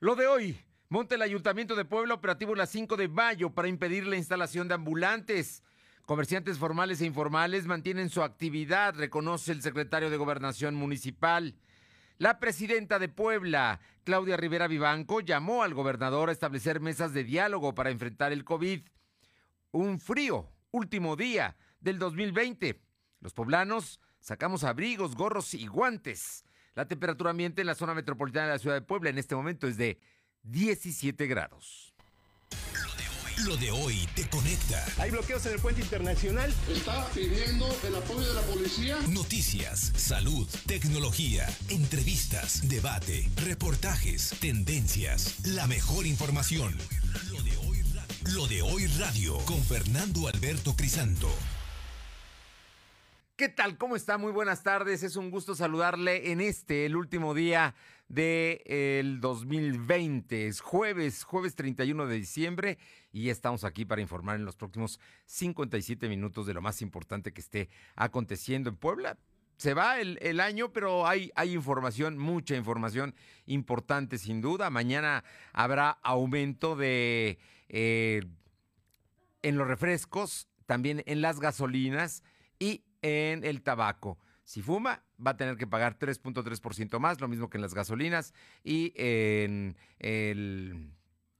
Lo de hoy, monta el Ayuntamiento de Puebla operativo las 5 de mayo para impedir la instalación de ambulantes. Comerciantes formales e informales mantienen su actividad, reconoce el secretario de Gobernación Municipal. La presidenta de Puebla, Claudia Rivera Vivanco, llamó al gobernador a establecer mesas de diálogo para enfrentar el COVID. Un frío último día del 2020. Los poblanos sacamos abrigos, gorros y guantes. La temperatura ambiente en la zona metropolitana de la ciudad de Puebla en este momento es de 17 grados. Lo de hoy te conecta. Hay bloqueos en el puente internacional. Está pidiendo el apoyo de la policía. Noticias, salud, tecnología, entrevistas, debate, reportajes, tendencias, la mejor información. Lo de hoy radio, Lo de hoy radio con Fernando Alberto Crisanto. ¿Qué tal? ¿Cómo está? Muy buenas tardes. Es un gusto saludarle en este, el último día del 2020. Es jueves, jueves 31 de diciembre y estamos aquí para informar en los próximos 57 minutos de lo más importante que esté aconteciendo en Puebla. Se va el, año, pero hay, hay información, mucha información importante sin duda. Mañana habrá aumento de eh, en los refrescos, también en las gasolinas y en el tabaco. Si fuma, va a tener que pagar 3.3% más, lo mismo que en las gasolinas y en el,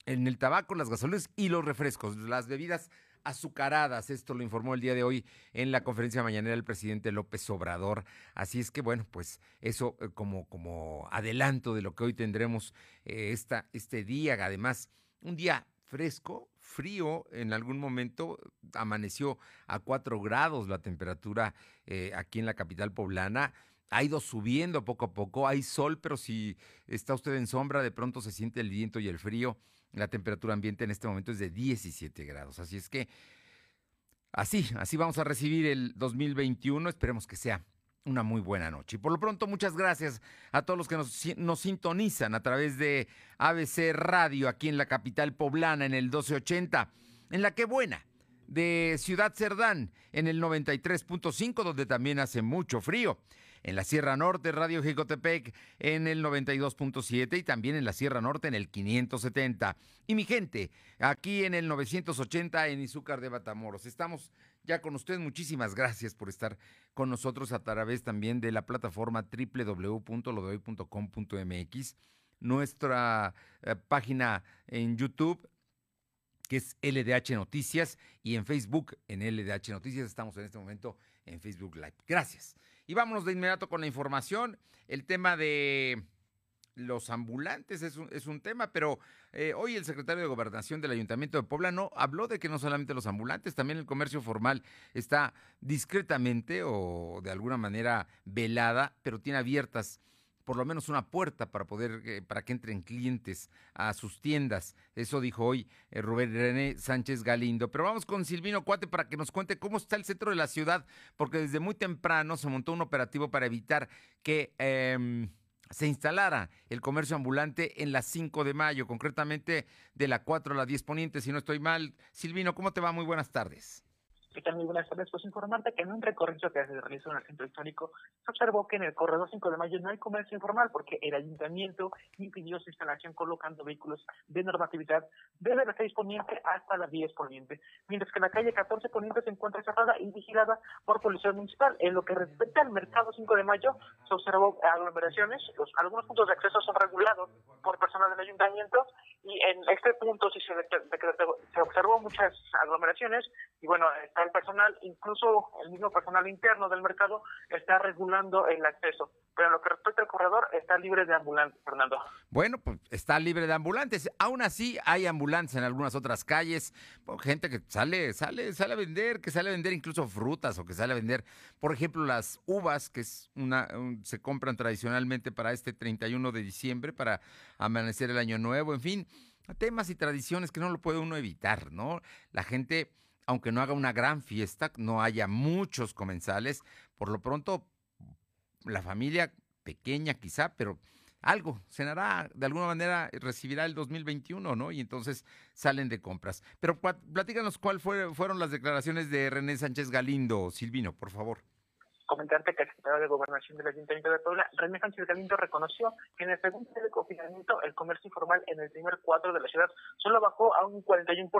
en el tabaco, las gasolinas y los refrescos, las bebidas azucaradas. Esto lo informó el día de hoy en la conferencia mañanera el presidente López Obrador. Así es que, bueno, pues eso eh, como, como adelanto de lo que hoy tendremos eh, esta, este día. Además, un día fresco, frío, en algún momento amaneció a 4 grados la temperatura eh, aquí en la capital poblana. Ha ido subiendo poco a poco, hay sol, pero si está usted en sombra, de pronto se siente el viento y el frío. La temperatura ambiente en este momento es de 17 grados. Así es que así, así vamos a recibir el 2021. Esperemos que sea una muy buena noche. Y por lo pronto, muchas gracias a todos los que nos, sintonizan a través de ABC Radio aquí en la capital poblana en el 1280, en la que buena de Ciudad Cerdán en el 93.5, donde también hace mucho frío en la Sierra Norte, Radio Jicotepec en el 92.7 y también en la Sierra Norte en el 570. Y mi gente, aquí en el 980 en Izúcar de Batamoros. Estamos ya con ustedes. Muchísimas gracias por estar con nosotros a través también de la plataforma www.lodoy.com.mx, nuestra eh, página en YouTube que es LDH Noticias y en Facebook en LDH Noticias. Estamos en este momento en Facebook Live. Gracias. Y vámonos de inmediato con la información. El tema de los ambulantes es un, es un tema, pero eh, hoy el secretario de Gobernación del Ayuntamiento de Puebla no habló de que no solamente los ambulantes, también el comercio formal está discretamente o de alguna manera velada, pero tiene abiertas por lo menos una puerta para poder eh, para que entren clientes a sus tiendas. Eso dijo hoy eh, Rubén René Sánchez Galindo. Pero vamos con Silvino Cuate para que nos cuente cómo está el centro de la ciudad, porque desde muy temprano se montó un operativo para evitar que em, se instalara el comercio ambulante en las 5 de mayo, concretamente de la 4 a la 10 poniente, si no estoy mal. Silvino, ¿cómo te va? Muy buenas tardes. ¿Qué tal? Muy buenas tardes. Pues informarte que en un recorrido que se realizó en el centro histórico, se observó que en el corredor 5 de mayo no hay comercio informal porque el ayuntamiento impidió su instalación colocando vehículos de normatividad desde la 6 poniente hasta la 10 poniente, mientras que la calle 14 poniente se encuentra cerrada y vigilada por policía municipal. En lo que respecta al mercado 5 de mayo, se observó aglomeraciones, los, algunos puntos de acceso son regulados por personal del ayuntamiento y en este punto sí se, se observó muchas aglomeraciones y bueno, está el personal, incluso el mismo personal interno del mercado, está regulando el acceso. Pero en lo que respecta al corredor, está libre de ambulantes, Fernando. Bueno, pues está libre de ambulantes. Aún así, hay ambulantes en algunas otras calles. Gente que sale, sale, sale a vender, que sale a vender incluso frutas o que sale a vender, por ejemplo, las uvas, que es una, se compran tradicionalmente para este 31 de diciembre, para amanecer el año nuevo, en fin, temas y tradiciones que no lo puede uno evitar, ¿no? La gente aunque no haga una gran fiesta, no haya muchos comensales, por lo pronto la familia pequeña quizá, pero algo cenará, de alguna manera recibirá el 2021, ¿no? Y entonces salen de compras. Pero platícanos cuáles fueron las declaraciones de René Sánchez Galindo, Silvino, por favor. Comentarte que el secretario de Gobernación del Ayuntamiento de Puebla, René Sánchez Galindo, reconoció que en el segundo día de confinamiento el comercio informal en el primer cuadro de la ciudad solo bajó a un 41%,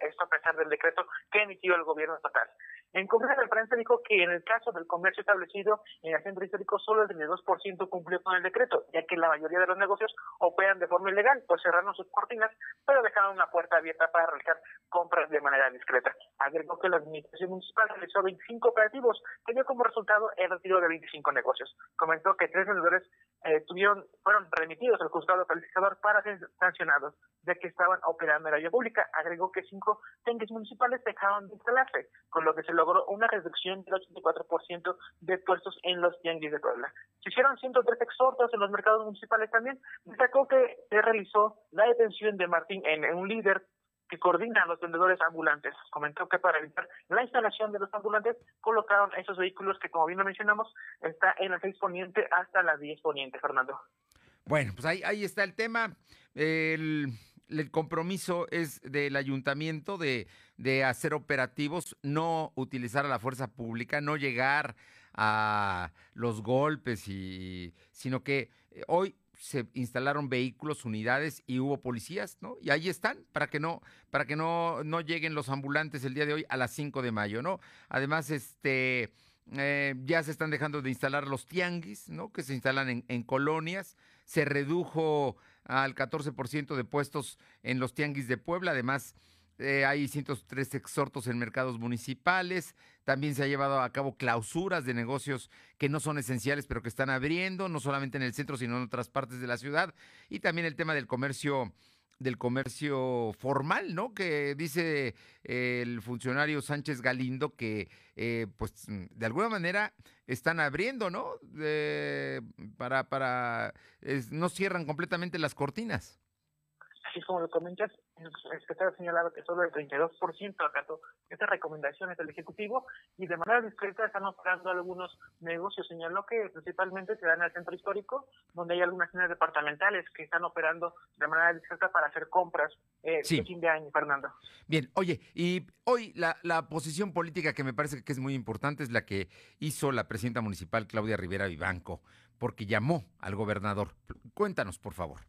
esto a pesar del decreto que emitió el gobierno estatal. En conferencia de prensa dijo que en el caso del comercio establecido en el centro histórico solo el 32% cumplió con el decreto, ya que la mayoría de los negocios operan de forma ilegal, pues cerraron sus cortinas, pero dejaron una puerta abierta para realizar compras de manera discreta. Agregó que la administración municipal realizó 25 operativos, que dio como resultado el retiro de 25 negocios. Comentó que tres vendedores eh, tuvieron, fueron remitidos al juzgado calificador para ser sancionados, de que estaban operando en la vía pública. Agregó que cinco tengues municipales dejaron de instalarse, con lo que se logró una reducción del 84% de puestos en los tianguis de Puebla. Se hicieron 103 exhortos en los mercados municipales también. Destacó que se realizó la detención de Martín en un líder que coordina a los vendedores ambulantes. Comentó que para evitar la instalación de los ambulantes colocaron esos vehículos que, como bien lo mencionamos, está en la 6 poniente hasta la 10 poniente, Fernando. Bueno, pues ahí, ahí está el tema. El, compromiso es del ayuntamiento de, de hacer operativos, no utilizar a la fuerza pública, no llegar a los golpes, y, sino que eh, hoy se instalaron vehículos, unidades y hubo policías, ¿no? Y ahí están para que no para que no no lleguen los ambulantes el día de hoy a las 5 de mayo, ¿no? Además, este eh, ya se están dejando de instalar los tianguis, ¿no? Que se instalan en, en colonias. Se redujo al 14% de puestos en los tianguis de Puebla. Además, eh, hay 103 exhortos en mercados municipales. También se ha llevado a cabo clausuras de negocios que no son esenciales, pero que están abriendo, no solamente en el centro, sino en otras partes de la ciudad. Y también el tema del comercio del comercio formal, ¿no? Que dice el funcionario Sánchez Galindo que, eh, pues, de alguna manera están abriendo, ¿no? para, para, no cierran completamente las cortinas así como lo comentas, el secretario ha señalado que solo el 32% acató estas recomendaciones del Ejecutivo y de manera discreta están operando algunos negocios. Señaló que principalmente se dan el centro histórico, donde hay algunas tiendas departamentales que están operando de manera discreta para hacer compras eh, de fin de año, Fernando. Bien, oye, y hoy la, la posición política que me parece que es muy importante es la que hizo la presidenta municipal Claudia Rivera Vivanco, porque llamó al gobernador. Cuéntanos, por favor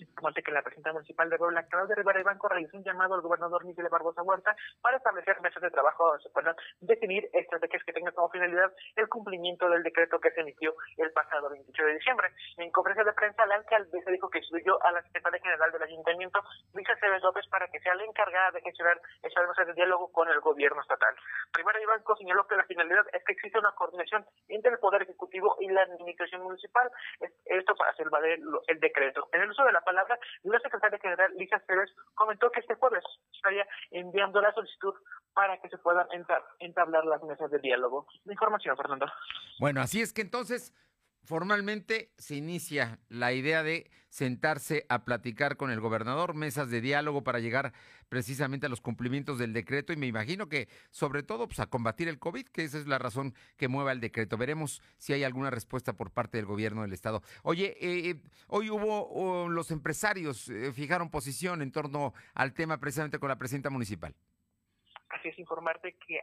informarte que la presidenta municipal de Puebla, Claudia Rivera Banco, realizó un llamado al gobernador Miguel Barbosa Huerta para establecer mesas de trabajo donde se puedan definir estrategias que tengan como finalidad el cumplimiento del decreto que se emitió el pasado 28 de diciembre. En conferencia de prensa, la alcaldesa dijo que instruyó a la secretaria general del ayuntamiento, Luisa Cebes López, para que sea la encargada de gestionar esas mesas de diálogo con el gobierno estatal. Rivera Banco señaló que la finalidad es que existe una coordinación entre el Poder Ejecutivo y la Administración Municipal, esto para hacer valer el decreto. En el uso de la palabra, la secretaria general Lisa Pérez comentó que este jueves estaría enviando la solicitud para que se puedan entablar las mesas de diálogo. Información, Fernando. Bueno, así es que entonces formalmente se inicia la idea de sentarse a platicar con el gobernador, mesas de diálogo para llegar precisamente a los cumplimientos del decreto y me imagino que sobre todo pues, a combatir el COVID, que esa es la razón que mueva el decreto. Veremos si hay alguna respuesta por parte del gobierno del estado. Oye, eh, hoy hubo los empresarios eh, fijaron posición en torno al tema precisamente con la presidenta municipal. Así es informarte que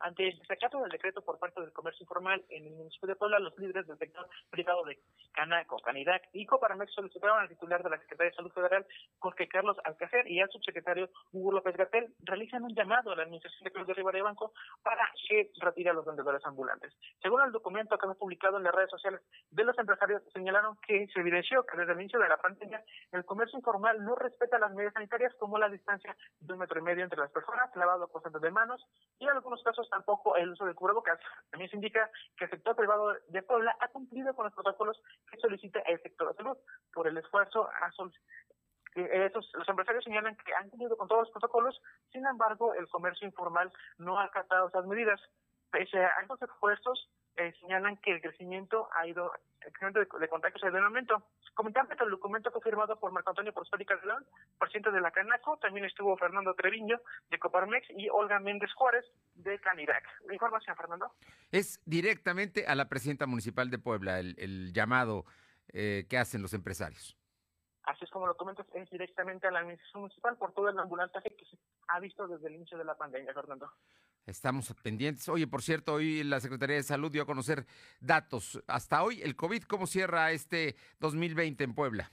ante el desacato del decreto por parte del comercio informal en el municipio de Puebla, los líderes del sector privado de Canaco, Canidac y Coparmex solicitaron al titular de la Secretaría de Salud Federal, Jorge Carlos Alcacer, y al subsecretario Hugo López Gatel, realizan un llamado a la Administración de Cruz de Rivera Banco para que retire a los vendedores ambulantes. Según el documento que hemos publicado en las redes sociales de los empresarios, señalaron que se evidenció que desde el inicio de la pandemia el comercio informal no respeta las medidas sanitarias como la distancia de un metro y medio entre las personas, lavado constante de manos y en algunos casos tampoco el uso de cubrebocas. También se indica que el sector privado de Puebla ha cumplido con los protocolos que solicita el sector de salud por el esfuerzo a los empresarios señalan que han cumplido con todos los protocolos, sin embargo, el comercio informal no ha acatado esas medidas. Pese a estos esfuerzos, eh, señalan que el crecimiento ha ido, el crecimiento de, contagios ha ido en aumento. Comentando que el documento fue firmado por Marco Antonio Prosperi Calderón, presidente de la Canaco, también estuvo Fernando Treviño de Coparmex y Olga Méndez Juárez de Canirac. Información, Fernando. Es directamente a la presidenta municipal de Puebla el, llamado eh, que hacen los empresarios. Así es como lo comentas, es directamente a la administración municipal por todo el ambulantaje que se ha visto desde el inicio de la pandemia, Fernando. Estamos pendientes. Oye, por cierto, hoy la Secretaría de Salud dio a conocer datos. Hasta hoy, el COVID, ¿cómo cierra este 2020 en Puebla?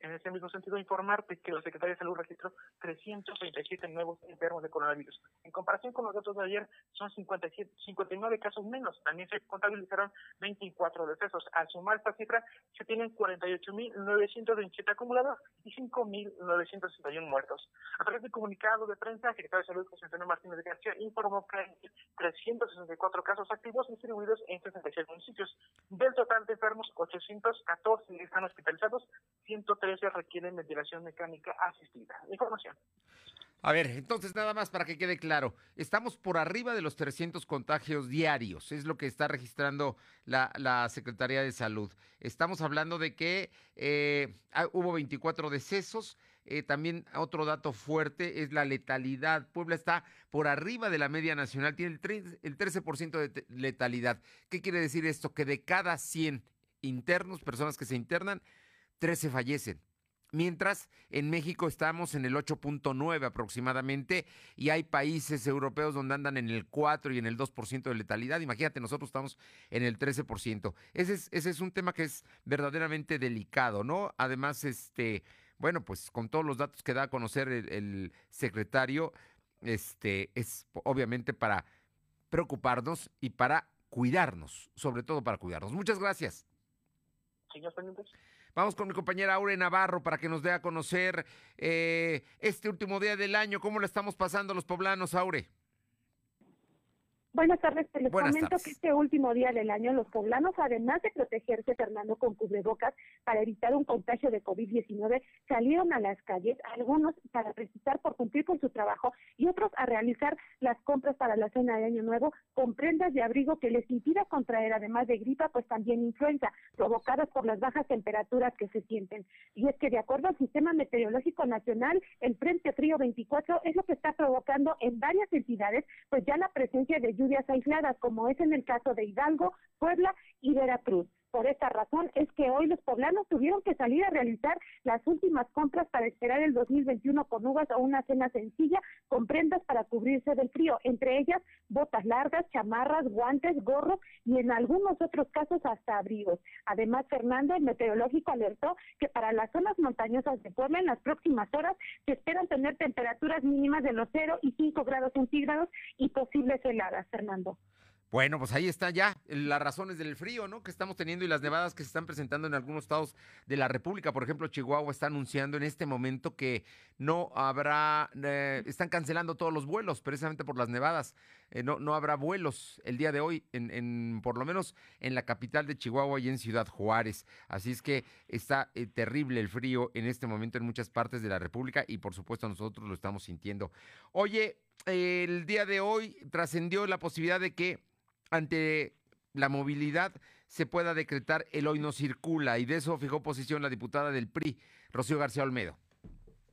En ese mismo sentido, informarte que la Secretaría de Salud registró 337 nuevos enfermos de coronavirus. En comparación con los datos de ayer, son 57, 59 casos menos. También se contabilizaron 24 decesos. Al sumar esta cifra, se tienen 48.927 acumulados y 5.961 muertos. A través del comunicado de prensa, el secretario de Salud, José Antonio Martínez García, informó que hay 364 casos activos distribuidos en 66 municipios. Del total de enfermos, 814 están hospitalizados, 103 se requieren ventilación mecánica asistida. Información. A ver, entonces nada más para que quede claro, estamos por arriba de los 300 contagios diarios, es lo que está registrando la, Secretaría de Salud. Estamos hablando de que eh, ah, hubo 24 decesos, eh, también otro dato fuerte es la letalidad. Puebla está por arriba de la media nacional, tiene el, el 13% de letalidad. ¿Qué quiere decir esto? Que de cada 100 internos, personas que se internan, 13 fallecen. Mientras en México estamos en el 8.9 aproximadamente y hay países europeos donde andan en el 4 y en el 2% de letalidad. Imagínate, nosotros estamos en el 13%. Ese es, un tema que es verdaderamente delicado, ¿no? Además, este, bueno, pues con todos los datos que da a conocer el, secretario, este, es obviamente para preocuparnos y para cuidarnos, sobre todo para cuidarnos. Muchas gracias. Señor Vamos con mi compañera Aure Navarro para que nos dé a conocer eh, este último día del año, cómo lo estamos pasando los poblanos, Aure. Buenas tardes, te les comento que este último día del año los poblanos, además de protegerse, Fernando, con cubrebocas para evitar un contagio de COVID-19, salieron a las calles, algunos para precisar por cumplir con su trabajo y otros a realizar las compras para la cena de Año Nuevo con prendas de abrigo que les impida contraer, además de gripa, pues también influenza, provocadas por las bajas temperaturas que se sienten. Y es que de acuerdo al Sistema Meteorológico Nacional, el Frente Frío 24 es lo que está provocando en varias entidades, pues ya la presencia de lluvias aisladas, como es en el caso de Hidalgo, Puebla y Veracruz. Por esta razón es que hoy los poblanos tuvieron que salir a realizar las últimas compras para esperar el 2021 con uvas o una cena sencilla con prendas para cubrirse del frío, entre ellas botas largas, chamarras, guantes, gorros y en algunos otros casos hasta abrigos. Además, Fernando, el meteorológico alertó que para las zonas montañosas de Puebla en las próximas horas se esperan tener temperaturas mínimas de los 0 y 5 grados centígrados y posibles heladas, Fernando. Bueno, pues ahí está ya las razones del frío, ¿no? Que estamos teniendo y las nevadas que se están presentando en algunos estados de la República. Por ejemplo, Chihuahua está anunciando en este momento que no habrá, eh, están cancelando todos los vuelos precisamente por las nevadas. Eh, no, no habrá vuelos el día de hoy, en, en, por lo menos en la capital de Chihuahua y en Ciudad Juárez. Así es que está eh, terrible el frío en este momento en muchas partes de la República y por supuesto nosotros lo estamos sintiendo. Oye, el día de hoy trascendió la posibilidad de que ante la movilidad se pueda decretar el hoy no circula y de eso fijó posición la diputada del PRI, Rocío García Olmedo.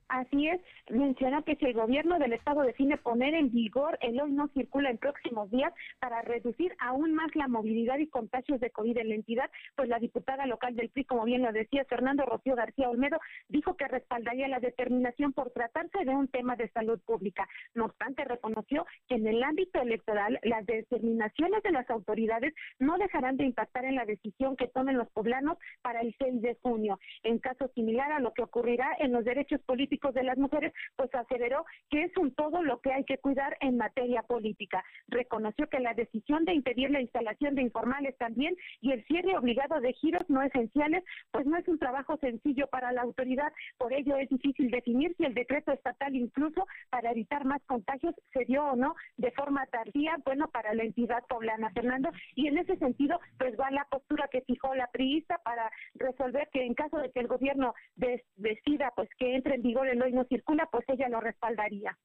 Así es, menciona que si el gobierno del estado decide poner en vigor el hoy no circula en próximos días para reducir aún más la movilidad y contagios de COVID en la entidad, pues la diputada local del PRI, como bien lo decía Fernando Rocío García Olmedo, dijo que respaldaría la determinación por tratarse de un tema de salud pública. No obstante, reconoció que en el ámbito electoral las determinaciones de las autoridades no dejarán de impactar en la decisión que tomen los poblanos para el 6 de junio, en caso similar a lo que ocurrirá en los derechos políticos de las mujeres, pues aseveró que es un todo lo que hay que cuidar en materia política. Reconoció que la decisión de impedir la instalación de informales también y el cierre obligado de giros no esenciales, pues no es un trabajo sencillo para la autoridad. Por ello es difícil definir si el decreto estatal incluso para evitar más contagios se dio o no de forma tardía, bueno, para la entidad poblana, Fernando. Y en ese sentido, pues va la postura que fijó la priista para resolver que en caso de que el gobierno decida pues que entre en vigor el hoy no circula, pues ella lo respaldaría.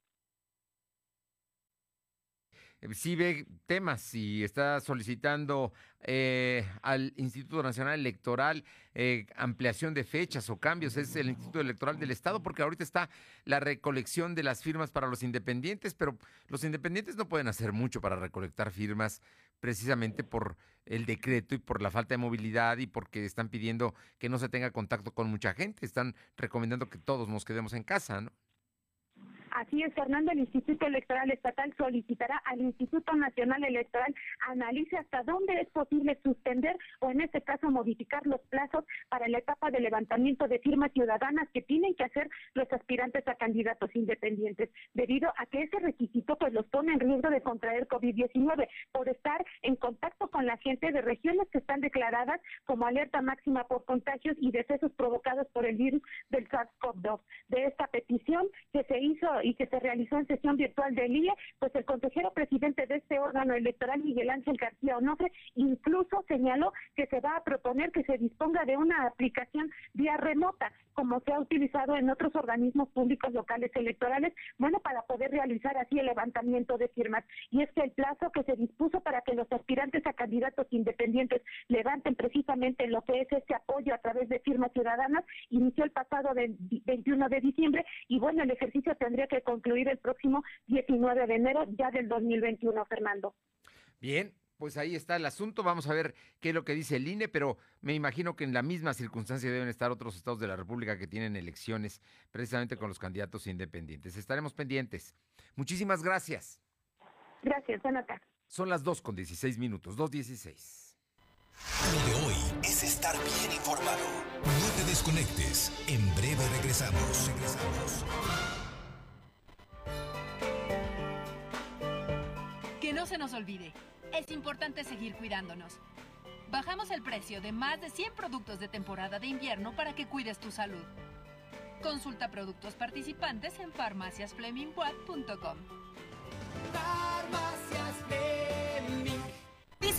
Sí ve temas y está solicitando eh, al Instituto Nacional Electoral eh, ampliación de fechas o cambios. Es el Instituto Electoral del Estado porque ahorita está la recolección de las firmas para los independientes, pero los independientes no pueden hacer mucho para recolectar firmas precisamente por el decreto y por la falta de movilidad y porque están pidiendo que no se tenga contacto con mucha gente. Están recomendando que todos nos quedemos en casa, ¿no? Así es, Fernando, el Instituto Electoral Estatal solicitará al Instituto Nacional Electoral analice hasta dónde es posible suspender o en este caso modificar los plazos para la etapa de levantamiento de firmas ciudadanas que tienen que hacer los aspirantes a candidatos independientes, debido a que ese requisito pues los pone en riesgo de contraer COVID-19 por estar en contacto con la gente de regiones que están declaradas como alerta máxima por contagios y decesos provocados por el virus del SARS-CoV-2. De esta petición que se hizo y que se realizó en sesión virtual del IE, pues el consejero presidente de este órgano electoral, Miguel Ángel García Onofre, incluso señaló que se va a proponer que se disponga de una aplicación vía remota, como se ha utilizado en otros organismos públicos locales electorales, bueno, para poder realizar así el levantamiento de firmas. Y es que el plazo que se dispuso para que los aspirantes a candidatos independientes levanten precisamente lo que es este apoyo a través de firmas ciudadanas inició el pasado 21 de diciembre y bueno, el ejercicio tendría que concluir el próximo 19 de enero ya del 2021, Fernando. Bien, pues ahí está el asunto. Vamos a ver qué es lo que dice el INE, pero me imagino que en la misma circunstancia deben estar otros estados de la República que tienen elecciones precisamente con los candidatos independientes. Estaremos pendientes. Muchísimas gracias. Gracias, buenas Son las 2 con 16 minutos, 2.16. Lo de hoy es estar bien informado. No te desconectes. En breve regresamos. Regresamos. No se nos olvide es importante seguir cuidándonos. Bajamos el precio de más de 100 productos de temporada de invierno para que cuides tu salud. Consulta productos participantes en farmaciasflemingwatt.com.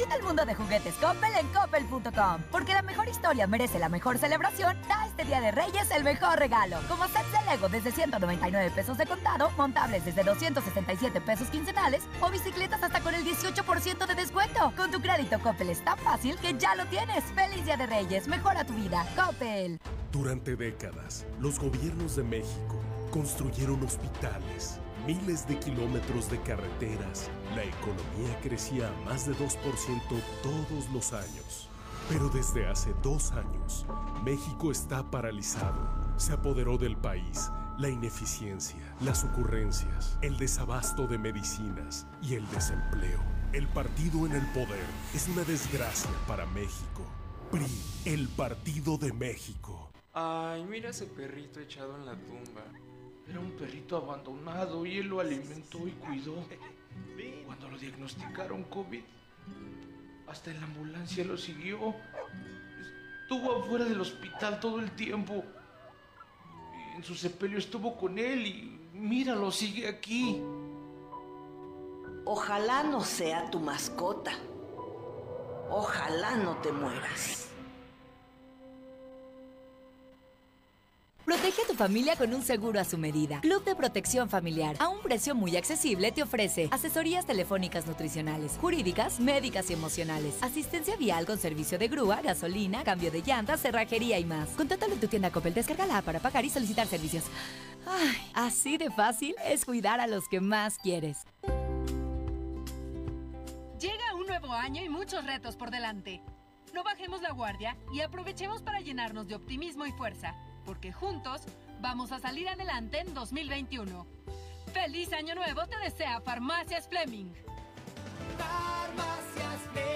Visita el mundo de juguetes Coppel en coppel.com, porque la mejor historia merece la mejor celebración. Da este Día de Reyes el mejor regalo, como sets de Lego desde 199 pesos de contado, montables desde 267 pesos quincenales o bicicletas hasta con el 18% de descuento. Con tu crédito Coppel es tan fácil que ya lo tienes. Feliz Día de Reyes, mejora tu vida. Coppel. Durante décadas, los gobiernos de México construyeron hospitales miles de kilómetros de carreteras, la economía crecía a más de 2% todos los años. Pero desde hace dos años, México está paralizado. Se apoderó del país la ineficiencia, las ocurrencias, el desabasto de medicinas y el desempleo. El partido en el poder es una desgracia para México. PRI, el Partido de México. Ay, mira ese perrito echado en la tumba. Era un perrito abandonado y él lo alimentó y cuidó. Cuando lo diagnosticaron COVID, hasta en la ambulancia lo siguió. Estuvo afuera del hospital todo el tiempo. En su sepelio estuvo con él y míralo, sigue aquí. Ojalá no sea tu mascota. Ojalá no te mueras. Protege a tu familia con un seguro a su medida. Club de Protección Familiar. A un precio muy accesible te ofrece asesorías telefónicas nutricionales, jurídicas, médicas y emocionales, asistencia vial con servicio de grúa, gasolina, cambio de llantas, cerrajería y más. Contáctalo en tu tienda Coppel, descárgala para pagar y solicitar servicios. Ay, así de fácil es cuidar a los que más quieres. Llega un nuevo año y muchos retos por delante. No bajemos la guardia y aprovechemos para llenarnos de optimismo y fuerza porque juntos vamos a salir adelante en 2021. ¡Feliz Año Nuevo te desea Farmacias Fleming! Farmacias Fleming.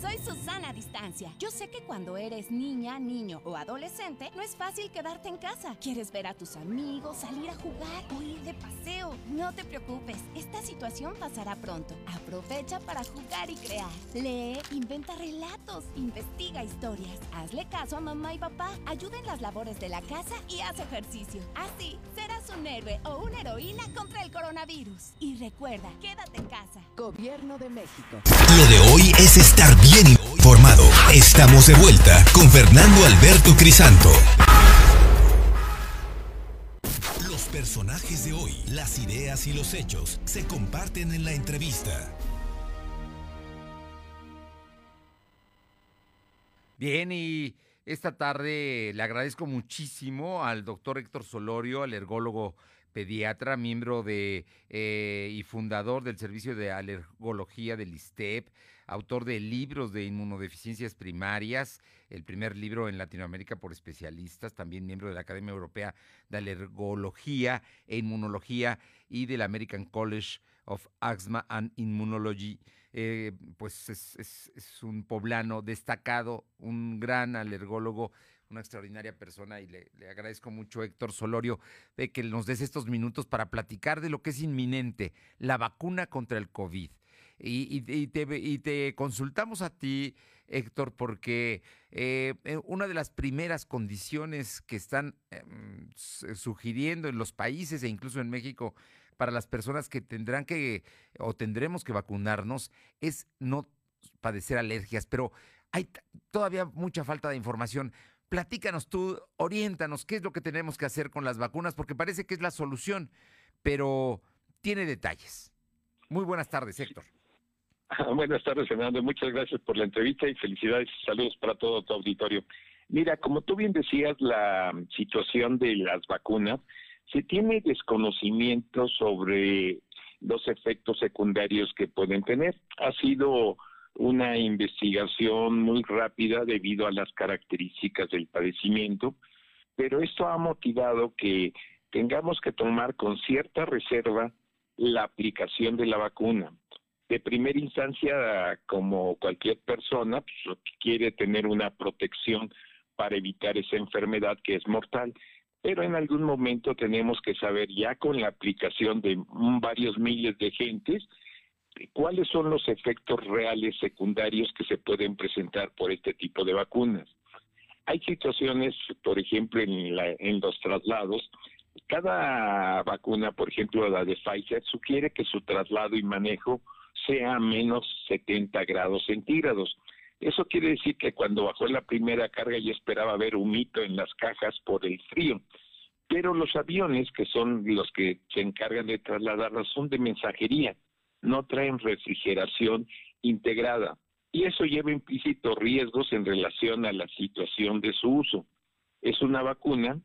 Soy Susana a Distancia. Yo sé que cuando eres niña, niño o adolescente, no es fácil quedarte en casa. Quieres ver a tus amigos, salir a jugar o ir de paseo. No te preocupes, esta situación pasará pronto. Aprovecha para jugar y crear. Lee, inventa relatos, investiga historias. Hazle caso a mamá y papá, ayuda en las labores de la casa y haz ejercicio. Así serás un héroe o una heroína contra el coronavirus. Y recuerda, quédate en casa. Gobierno de México. Lo de hoy es estar bien informado. Estamos de vuelta con Fernando Alberto Crisanto. Los personajes de hoy, las ideas y los hechos se comparten en la entrevista. Bien, y esta tarde le agradezco muchísimo al doctor Héctor Solorio, al ergólogo pediatra, miembro de eh, y fundador del Servicio de Alergología del ISTEP, autor de libros de inmunodeficiencias primarias, el primer libro en Latinoamérica por especialistas, también miembro de la Academia Europea de Alergología e Inmunología y del American College of Asthma and Immunology. Eh, pues es, un poblano destacado, un gran alergólogo, una extraordinaria persona y le, agradezco mucho, Héctor Solorio, de que nos des estos minutos para platicar de lo que es inminente, la vacuna contra el COVID. Y, te, consultamos a ti, Héctor, porque eh, eh, una de las primeras condiciones que están em, sugiriendo en los países e incluso en México para las personas que tendrán que o tendremos que vacunarnos es no padecer alergias, pero hay todavía mucha falta de información. Platícanos tú, oriéntanos, ¿qué es lo que tenemos que hacer con las vacunas? Porque parece que es la solución, pero tiene detalles. Muy buenas tardes, Héctor. Buenas tardes, Fernando. Muchas gracias por la entrevista y felicidades y saludos para todo tu auditorio. Mira, como tú bien decías, la situación de las vacunas, se tiene desconocimiento sobre los efectos secundarios que pueden tener. Ha sido una investigación muy rápida debido a las características del padecimiento, pero esto ha motivado que tengamos que tomar con cierta reserva la aplicación de la vacuna de primera instancia, como cualquier persona, pues, quiere tener una protección para evitar esa enfermedad que es mortal, pero en algún momento tenemos que saber ya con la aplicación de varios miles de gentes cuáles son los efectos reales secundarios que se pueden presentar por este tipo de vacunas. Hay situaciones, por ejemplo, en, en los traslados, cada vacuna, por ejemplo la de Pfizer, sugiere que su traslado y manejo sea menos 70 grados centígrados. Eso quiere decir que cuando bajó la primera carga ya esperaba ver un mito en las cajas por el frío. Pero los aviones, que son los que se encargan de trasladarlas, son de mensajería, no traen refrigeración integrada. Y eso lleva implícito riesgos en relación a la situación de su uso. Es una vacuna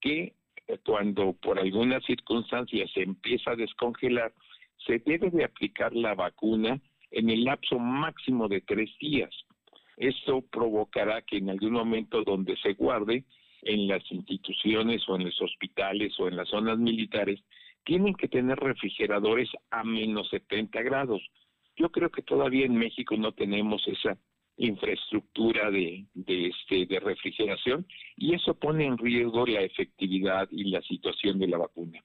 que eh, cuando por alguna circunstancia se empieza a descongelar, se debe de aplicar la vacuna en el lapso máximo de tres días. Esto provocará que en algún momento donde se guarde, en las instituciones o en los hospitales o en las zonas militares, tienen que tener refrigeradores a menos 70 grados. Yo creo que todavía en México no tenemos esa infraestructura de, de, este, de refrigeración y eso pone en riesgo la efectividad y la situación de la vacuna.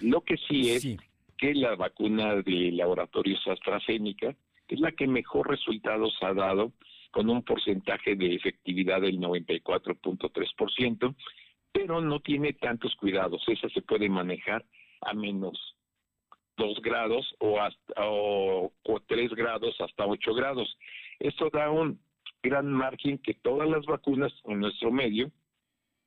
Lo que sí es que la vacuna de laboratorios AstraZeneca es la que mejor resultados ha dado con un porcentaje de efectividad del 94.3%, pero no tiene tantos cuidados. Esa se puede manejar a menos 2 grados o, hasta, o, 3 grados hasta 8 grados. Esto da un gran margen que todas las vacunas en nuestro medio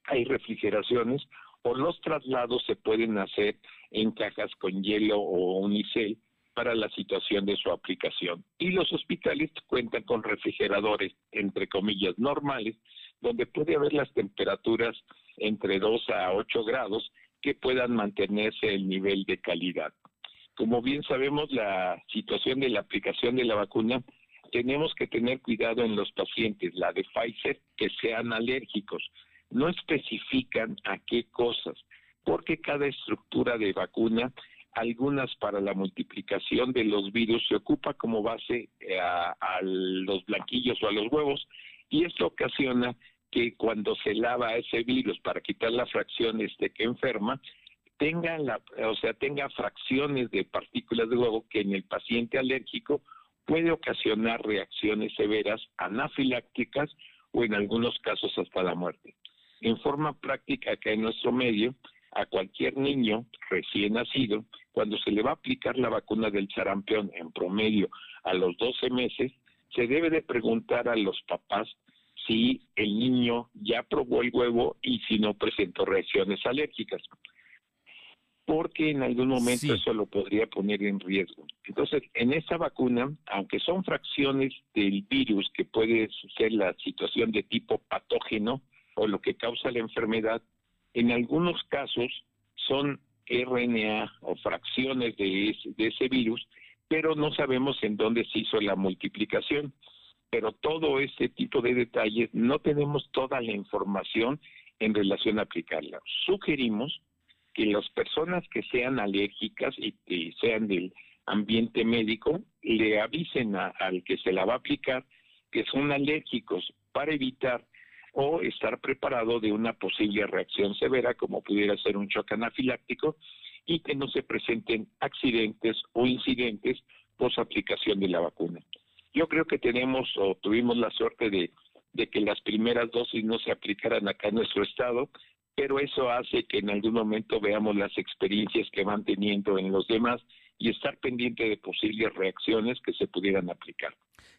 hay refrigeraciones o los traslados se pueden hacer en cajas con hielo o unicel para la situación de su aplicación. Y los hospitales cuentan con refrigeradores, entre comillas, normales, donde puede haber las temperaturas entre 2 a 8 grados que puedan mantenerse el nivel de calidad. Como bien sabemos, la situación de la aplicación de la vacuna, tenemos que tener cuidado en los pacientes, la de Pfizer, que sean alérgicos. No especifican a qué cosas porque cada estructura de vacuna, algunas para la multiplicación de los virus, se ocupa como base eh, a, los blanquillos o a los huevos, y esto ocasiona que cuando se lava ese virus para quitar la fracción este que enferma, tenga la, o sea, tenga fracciones de partículas de huevo que en el paciente alérgico puede ocasionar reacciones severas anafilácticas o en algunos casos hasta la muerte. En forma práctica, acá en nuestro medio, a cualquier niño recién nacido, cuando se le va a aplicar la vacuna del sarampión en promedio a los 12 meses, se debe de preguntar a los papás si el niño ya probó el huevo y si no presentó reacciones alérgicas, porque en algún momento eso lo podría poner en riesgo. Entonces, en esta vacuna, aunque son fracciones del virus que puede ser la situación de tipo patógeno o lo que causa la enfermedad, en algunos casos son RNA o fracciones de de ese virus, pero no sabemos en dónde se hizo la multiplicación. Pero todo ese tipo de detalles no tenemos toda la información en relación a aplicarla. Sugerimos que las personas que sean alérgicas y que sean del ambiente médico le avisen al que se la va a aplicar que son alérgicos para evitar o estar preparado de una posible reacción severa como pudiera ser un choque anafiláctico y que no se presenten accidentes o incidentes post aplicación de la vacuna. Yo creo que tenemos o tuvimos la suerte de, que las primeras dosis no se aplicaran acá en nuestro estado, pero eso hace que en algún momento veamos las experiencias que van teniendo en los demás y estar pendiente de posibles reacciones que se pudieran aplicar.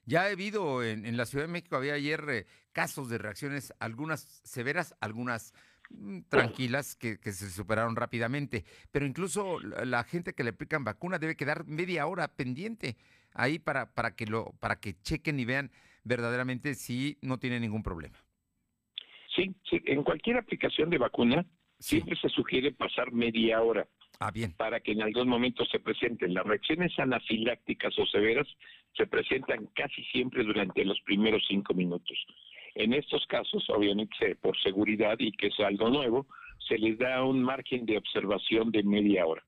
Ya ha habido en, la Ciudad de México, había ayer eh, casos de reacciones, algunas severas, algunas mm, tranquilas que, se superaron rápidamente. Pero incluso la gente que le aplican vacuna debe quedar media hora pendiente ahí para, para, que, lo, para que chequen y vean verdaderamente si no tiene ningún problema. Sí, en cualquier aplicación de vacuna siempre se sugiere pasar media hora. Ah, bien. Para que en algún momento se presenten. Las reacciones anafilácticas o severas se presentan casi siempre durante los primeros cinco minutos. En estos casos, obviamente por seguridad y que es algo nuevo, se les da un margen de observación de media hora.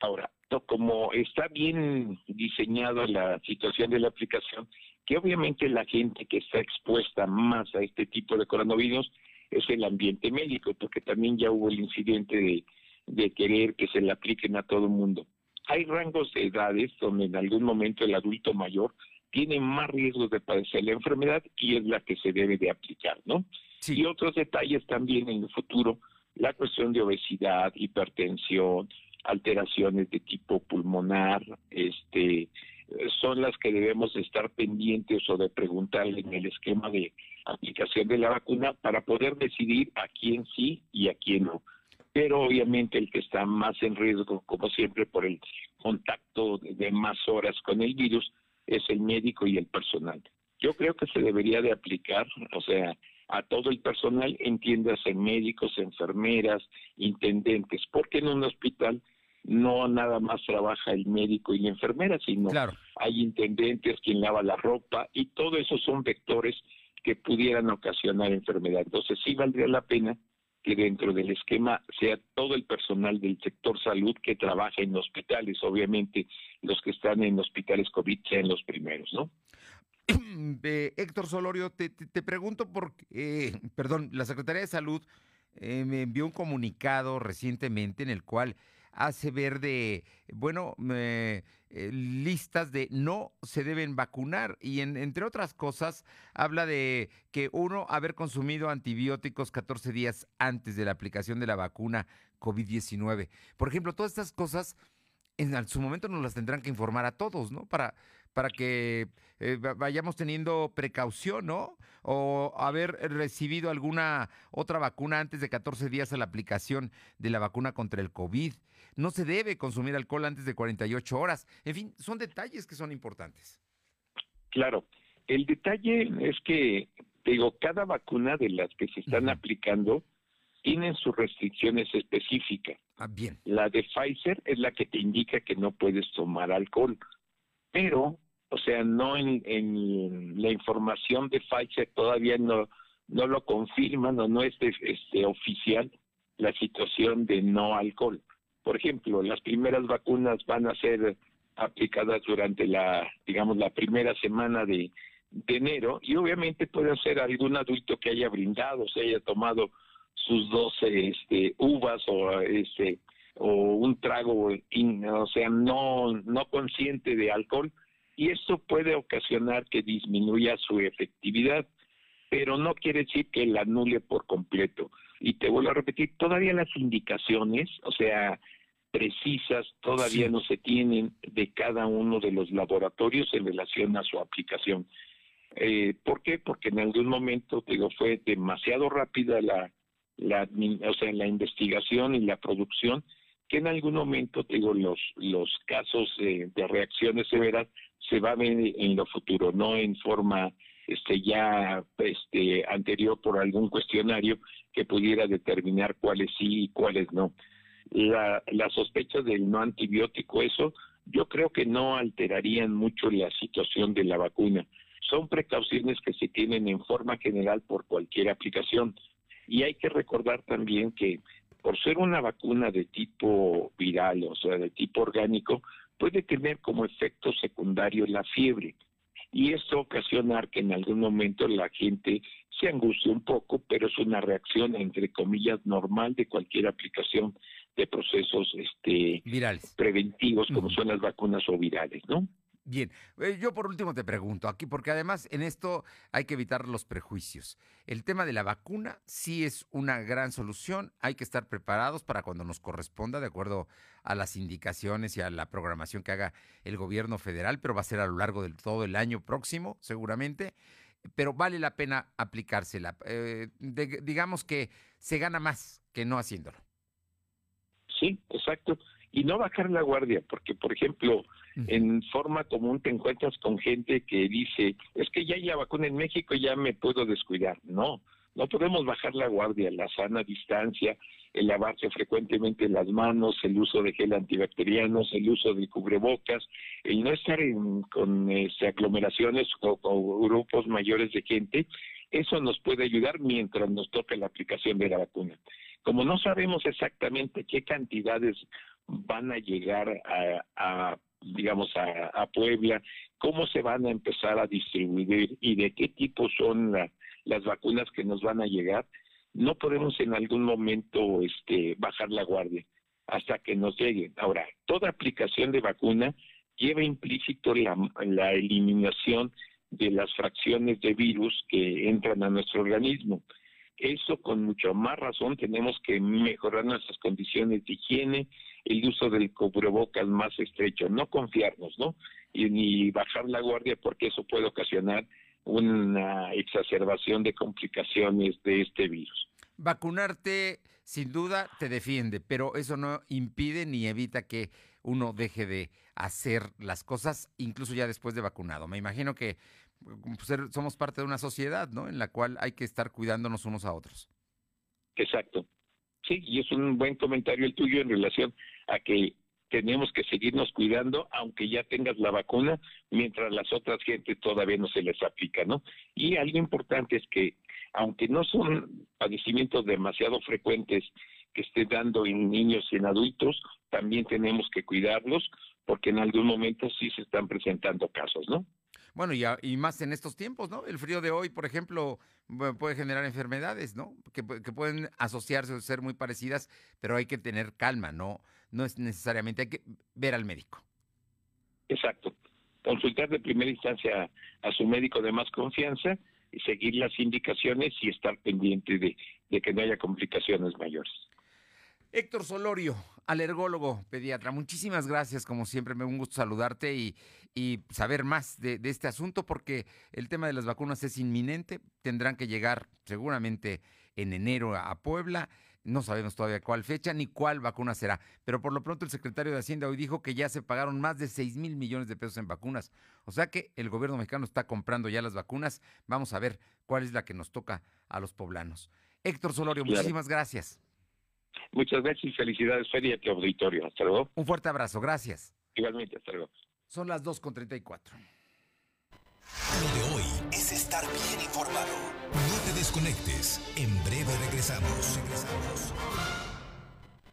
Ahora, como está bien diseñada la situación de la aplicación, que obviamente la gente que está expuesta más a este tipo de coronavirus es el ambiente médico, porque también ya hubo el incidente de, de querer que se le apliquen a todo el mundo. Hay rangos de edades donde en algún momento el adulto mayor tiene más riesgos de padecer la enfermedad y es la que se debe de aplicar, ¿no? Y otros detalles también en el futuro, la cuestión de obesidad, hipertensión, alteraciones de tipo pulmonar, este, son las que debemos estar pendientes o de preguntarle en el esquema de aplicación de la vacuna para poder decidir a quién sí y a quién no. Pero obviamente el que está más en riesgo, como siempre, por el contacto de más horas con el virus, es el médico y el personal. Yo creo que se debería de aplicar, o sea, a todo el personal, entiéndase médicos, enfermeras, intendentes, porque en un hospital no nada más trabaja el médico y la enfermera, sino hay intendentes quien lava la ropa y todo eso son vectores que pudieran ocasionar enfermedad. Entonces sí valdría la pena que dentro del esquema sea todo el personal del sector salud que trabaja en hospitales, obviamente los que están en hospitales COVID sean los primeros, ¿no? Eh, Héctor Solorio, te, te, pregunto porque, eh, perdón, la Secretaría de Salud eh, me envió un comunicado recientemente en el cual hace ver de, bueno, eh, listas de no se deben vacunar y entre otras cosas habla de que uno haber consumido antibióticos 14 días antes de la aplicación de la vacuna COVID-19. Por ejemplo, todas estas cosas en su momento nos las tendrán que informar a todos, ¿no? Para, para que eh, vayamos teniendo precaución, ¿no? O haber recibido alguna otra vacuna antes de 14 días a la aplicación de la vacuna contra el COVID. No se debe consumir alcohol antes de 48 horas. En fin, son detalles que son importantes. Claro. El detalle es que, digo, cada vacuna de las que se están aplicando tienen sus restricciones específicas. Ah, bien. La de Pfizer es la que te indica que no puedes tomar alcohol, pero, o sea, no en, en la información de Pfizer todavía no no lo confirman o no es este, oficial la situación de no alcohol. Por ejemplo, las primeras vacunas van a ser aplicadas durante la, digamos, la primera semana de, enero y obviamente puede ser algún adulto que haya brindado, se haya tomado sus 12 este, uvas o este o un trago, o sea, no, no consciente de alcohol, y esto puede ocasionar que disminuya su efectividad, pero no quiere decir que la anule por completo. Y te vuelvo a repetir, todavía las indicaciones, o sea, precisas, todavía no se tienen de cada uno de los laboratorios en relación a su aplicación. Eh, ¿Por qué? Porque en algún momento, digo, fue demasiado rápida la, la, o sea, la investigación y la producción, que en algún momento, digo, los, los casos de reacciones severas se van a ver en lo futuro, no en forma este ya este anterior por algún cuestionario que pudiera determinar cuáles sí y cuáles no. la, la sospecha del no antibiótico, eso yo creo que no alterarían mucho la situación de la vacuna. Son precauciones que se tienen en forma general por cualquier aplicación. Y hay que recordar también que por ser una vacuna de tipo viral, o sea, de tipo orgánico, puede tener como efecto secundario la fiebre. Y esto ocasionar que en algún momento la gente se angustie un poco, pero es una reacción, entre comillas, normal de cualquier aplicación de procesos este, virales preventivos, como son las vacunas o virales, ¿no? Bien, eh, yo por último te pregunto aquí, porque además en esto hay que evitar los prejuicios. El tema de la vacuna sí es una gran solución, hay que estar preparados para cuando nos corresponda, de acuerdo a las indicaciones y a la programación que haga el gobierno federal, pero va a ser a lo largo de todo el año próximo, seguramente, pero vale la pena aplicársela. Eh, digamos que se gana más que no haciéndolo. Sí, exacto. Y no bajar la guardia, porque, por ejemplo, en forma común te encuentras con gente que dice, es que ya hay vacuna en México, ya me puedo descuidar. No, no podemos bajar la guardia, la sana distancia, el lavarse frecuentemente las manos, el uso de gel antibacterianos, el uso de cubrebocas, el no estar en, con este, aglomeraciones o, o grupos mayores de gente, eso nos puede ayudar mientras nos toque la aplicación de la vacuna. Como no sabemos exactamente qué cantidades van a llegar a, digamos, a, Puebla, cómo se van a empezar a distribuir y de qué tipo son las vacunas que nos van a llegar, no podemos en algún momento este, bajar la guardia hasta que nos lleguen. Ahora, toda aplicación de vacuna lleva implícito la, la eliminación de las fracciones de virus que entran a nuestro organismo. Eso con mucho más razón tenemos que mejorar nuestras condiciones de higiene, el uso del cubrebocas más estrecho, no confiarnos, ¿no? Y ni bajar la guardia porque eso puede ocasionar una exacerbación de complicaciones de este virus. Vacunarte sin duda te defiende, pero eso no impide ni evita que uno deje de hacer las cosas, incluso ya después de vacunado. Me imagino que pues, somos parte de una sociedad, ¿no? En la cual hay que estar cuidándonos unos a otros. Exacto. Sí, y es un buen comentario el tuyo en relación a que tenemos que seguirnos cuidando aunque ya tengas la vacuna, mientras las otras gente todavía no se les aplica, ¿no? Y algo importante es que aunque no son padecimientos demasiado frecuentes que esté dando en niños y en adultos, también tenemos que cuidarlos porque en algún momento sí se están presentando casos, ¿no? Bueno, y, y, más en estos tiempos, ¿no? El frío de hoy, por ejemplo, puede generar enfermedades, ¿no? Que, que, pueden asociarse o ser muy parecidas, pero hay que tener calma, ¿no? No es necesariamente, hay que ver al médico. Exacto. Consultar de primera instancia a su médico de más confianza y seguir las indicaciones y estar pendiente de, de que no haya complicaciones mayores. Héctor Solorio, alergólogo, pediatra, muchísimas gracias, como siempre, me un gusto saludarte y, saber más de, este asunto, porque el tema de las vacunas es inminente, tendrán que llegar seguramente en enero a Puebla, no sabemos todavía cuál fecha ni cuál vacuna será, pero por lo pronto el secretario de Hacienda hoy dijo que ya se pagaron más de 6 mil millones de pesos en vacunas, o sea que el gobierno mexicano está comprando ya las vacunas, vamos a ver cuál es la que nos toca a los poblanos. Héctor Solorio, muchísimas gracias. Muchas gracias y felicidades, Feria, y auditorio. Hasta luego. Un fuerte abrazo, gracias. Igualmente, hasta luego. Son las 2.34. Lo de hoy es estar bien informado. No te desconectes. En breve regresamos. Regresamos.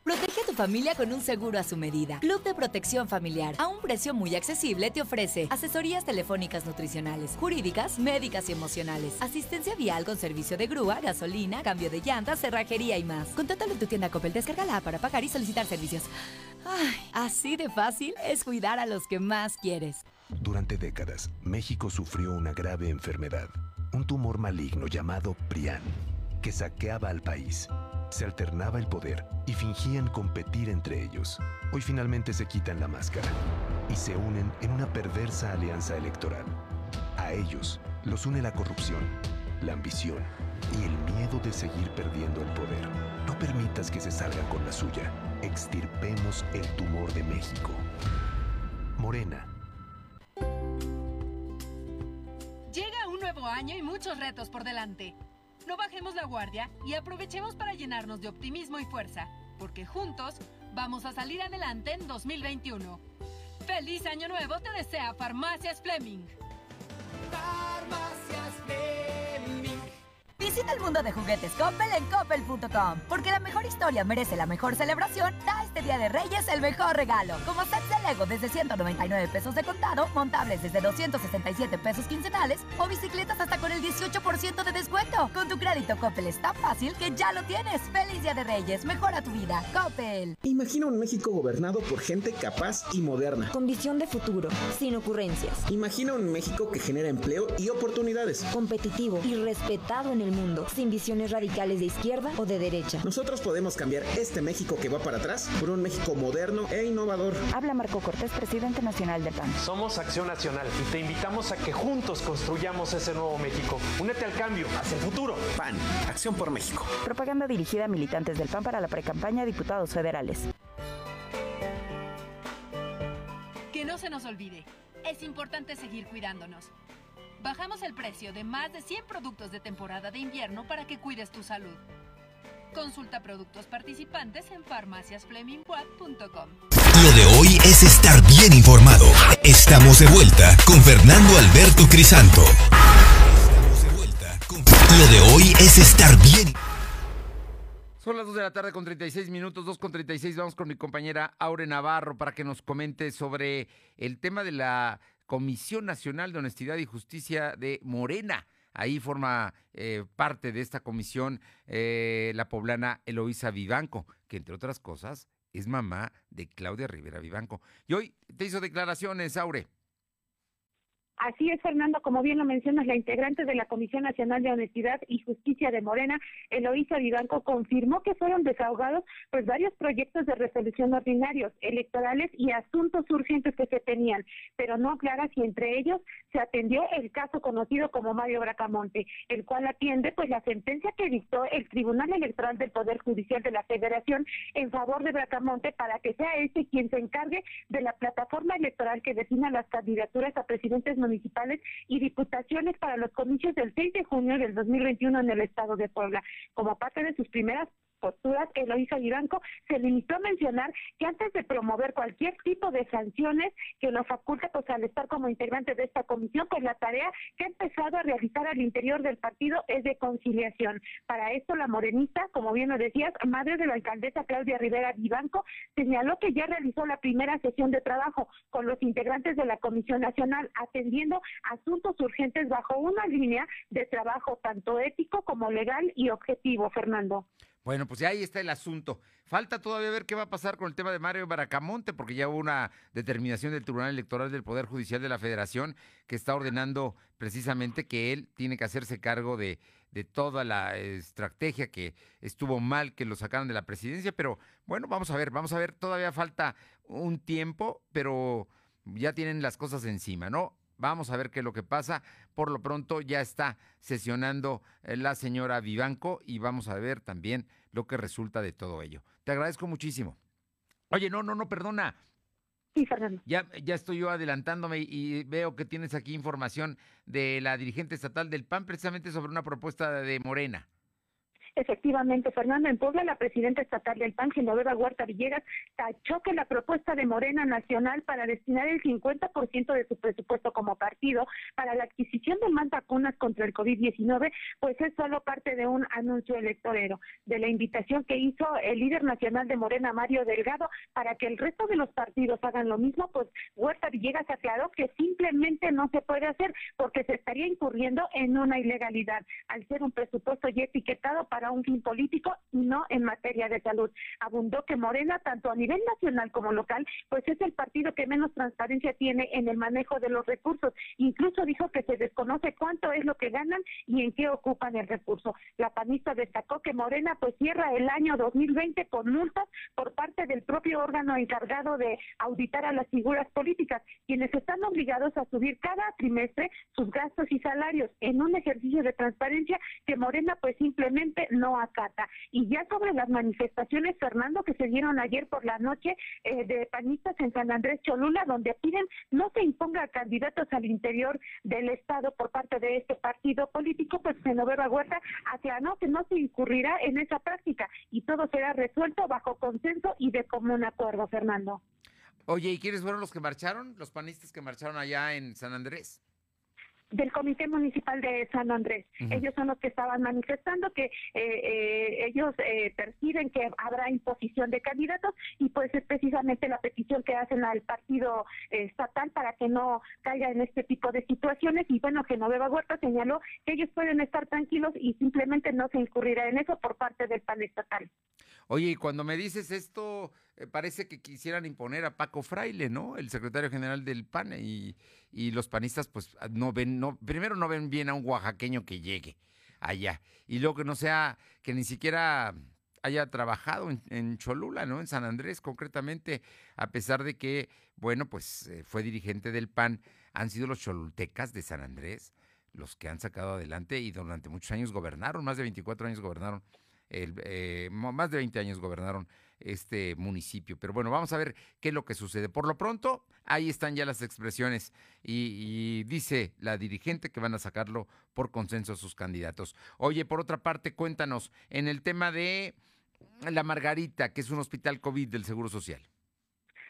Protege a tu familia con un seguro a su medida. Club de Protección Familiar, a un precio muy accesible, te ofrece asesorías telefónicas nutricionales, jurídicas, médicas y emocionales, asistencia vial con servicio de grúa, gasolina, cambio de llantas, cerrajería y más. Contáctalo en tu tienda Coppel, descárgala para pagar y solicitar servicios. Ay, así de fácil es cuidar a los que más quieres. Durante décadas, México sufrió una grave enfermedad, un tumor maligno llamado PRIAN, que saqueaba al país se alternaba el poder y fingían competir entre ellos. Hoy finalmente se quitan la máscara y se unen en una perversa alianza electoral. A ellos los une la corrupción, la ambición y el miedo de seguir perdiendo el poder. No permitas que se salgan con la suya. Extirpemos el tumor de México. Morena. Llega un nuevo año y muchos retos por delante. No bajemos la guardia y aprovechemos para llenarnos de optimismo y fuerza, porque juntos Vamos a salir adelante en 2021. ¡Feliz Año Nuevo te desea Farmacias Fleming! Farmacias Fleming. Visita el mundo de juguetes Coppel en coppel.com, porque la mejor historia merece la mejor celebración. Da este Día de Reyes el mejor regalo, como sets de Lego desde 199 pesos de contado, montables desde 267 pesos quincenales o bicicletas hasta con el 18% de descuento. Con tu crédito Coppel es tan fácil que ya lo tienes. Feliz Día de Reyes, mejora tu vida. Coppel. Imagina un México gobernado por gente capaz y moderna. Con visión de futuro, sin ocurrencias. Imagina un México que genera empleo y oportunidades. Competitivo y respetado en el mundo, sin visiones radicales de izquierda o de derecha. Nosotros podemos cambiar este México que va para atrás por un México moderno e innovador. Habla Marco Cortés, presidente nacional de PAN. Somos Acción Nacional y te invitamos a que juntos construyamos ese nuevo México. Únete al cambio, hacia el futuro. PAN, Acción por México. Propaganda dirigida a militantes del PAN para la precampaña de diputados federales. Que no se nos olvide, es importante seguir cuidándonos. Bajamos el precio de más de 100 productos de temporada de invierno para que cuides tu salud. Consulta productos participantes en farmaciasflemingquad.com. Lo de hoy es estar bien informado. Estamos de vuelta con Fernando Alberto Crisanto. Estamos de vuelta con... Lo de hoy es estar bien. Son las 2 de la tarde con 36 minutos, 2 con 36. Vamos con mi compañera Aure Navarro para que nos comente sobre el tema de la Comisión Nacional de Honestidad y Justicia de Morena. Ahí forma eh, parte de esta comisión eh, la poblana Eloísa Vivanco, que entre otras cosas es mamá de Claudia Rivera Vivanco. Y hoy te hizo declaraciones, Aure. Así es, Fernando, como bien lo mencionas, la integrante de la Comisión Nacional de Honestidad y Justicia de Morena, Eloísa Vivanco, confirmó que fueron desahogados pues varios proyectos de resolución ordinarios, electorales y asuntos urgentes que se tenían, pero no aclara si entre ellos se atendió el caso conocido como Mario Bracamonte, el cual atiende pues la sentencia que dictó el Tribunal Electoral del Poder Judicial de la Federación en favor de Bracamonte para que sea este quien se encargue de la plataforma electoral que defina las candidaturas a presidentes municipales y diputaciones para los comicios del 6 de junio del 2021 en el estado de Puebla. Como parte de sus primeras posturas, Eloísa Vivanco se limitó a mencionar que antes de promover cualquier tipo de sanciones que lo faculte pues al estar como integrante de esta comisión, pues la tarea que ha empezado a realizar al interior del partido es de conciliación. Para esto la morenista, como bien lo decías, madre de la alcaldesa Claudia Rivera Vivanco, señaló que ya realizó la primera sesión de trabajo con los integrantes de la Comisión Nacional atendiendo asuntos urgentes bajo una línea de trabajo tanto ético como legal y objetivo, Fernando. Bueno, pues ya ahí está el asunto. Falta todavía ver qué va a pasar con el tema de Mario Baracamonte, porque ya hubo una determinación del Tribunal Electoral del Poder Judicial de la Federación que está ordenando precisamente que él tiene que hacerse cargo de, de toda la estrategia que estuvo mal que lo sacaran de la presidencia. Pero bueno, vamos a ver, vamos a ver, todavía falta un tiempo, pero ya tienen las cosas encima, ¿no? Vamos a ver qué es lo que pasa. Por lo pronto ya está sesionando eh, la señora Vivanco y vamos a ver también lo que resulta de todo ello. Te agradezco muchísimo. Oye, no, no, no, perdona. Sí, Fernando. Ya, ya estoy yo adelantándome y veo que tienes aquí información de la dirigente estatal del PAN precisamente sobre una propuesta de Morena. Efectivamente, Fernando, en Puebla, la presidenta estatal del PAN, Genoveva Huerta Villegas, tachó que la propuesta de Morena Nacional para destinar el 50% de su presupuesto como partido para la adquisición de más vacunas contra el COVID-19, pues es solo parte de un anuncio electorero, de la invitación que hizo el líder nacional de Morena, Mario Delgado, para que el resto de los partidos hagan lo mismo, pues Huerta Villegas aclaró que simplemente no se puede hacer porque se estaría incurriendo en una ilegalidad al ser un presupuesto ya etiquetado para un fin político y no en materia de salud. Abundó que Morena, tanto a nivel nacional como local, pues es el partido que menos transparencia tiene en el manejo de los recursos. Incluso dijo que se desconoce cuánto es lo que ganan y en qué ocupan el recurso. La panista destacó que Morena pues cierra el año 2020 con multas por parte del propio órgano encargado de auditar a las figuras políticas, quienes están obligados a subir cada trimestre sus gastos y salarios en un ejercicio de transparencia que Morena pues simplemente no acata. Y ya sobre las manifestaciones, Fernando, que se dieron ayer por la noche eh, de panistas en San Andrés Cholula, donde piden no se imponga candidatos al interior del Estado por parte de este partido político, pues Genoveva Huerta no que no se incurrirá en esa práctica y todo será resuelto bajo consenso y de común acuerdo, Fernando. Oye, ¿y quiénes fueron los que marcharon? Los panistas que marcharon allá en San Andrés del Comité Municipal de San Andrés. Ellos son los que estaban manifestando que eh, eh, ellos eh, perciben que habrá imposición de candidatos y pues es precisamente la petición que hacen al partido estatal para que no caiga en este tipo de situaciones y bueno, Genoveva Huerta señaló que ellos pueden estar tranquilos y simplemente no se incurrirá en eso por parte del PAN estatal. Oye, y cuando me dices esto, eh, parece que quisieran imponer a Paco Fraile, ¿no? El secretario general del PAN y, los panistas, pues ah, no ven, no, primero no ven bien a un oaxaqueño que llegue allá y luego que no sea, que ni siquiera haya trabajado en, Cholula, ¿no? En San Andrés, concretamente, a pesar de que, bueno, pues eh, fue dirigente del PAN, han sido los cholultecas de San Andrés los que han sacado adelante y durante muchos años gobernaron, más de 24 años gobernaron eh, más de 20 años gobernaron este municipio. Pero bueno, vamos a ver qué es lo que sucede. Por lo pronto, ahí están ya las expresiones y, dice la dirigente que van a sacarlo por consenso a sus candidatos. Oye, por otra parte, cuéntanos en el tema de la Margarita, que es un hospital COVID del Seguro Social.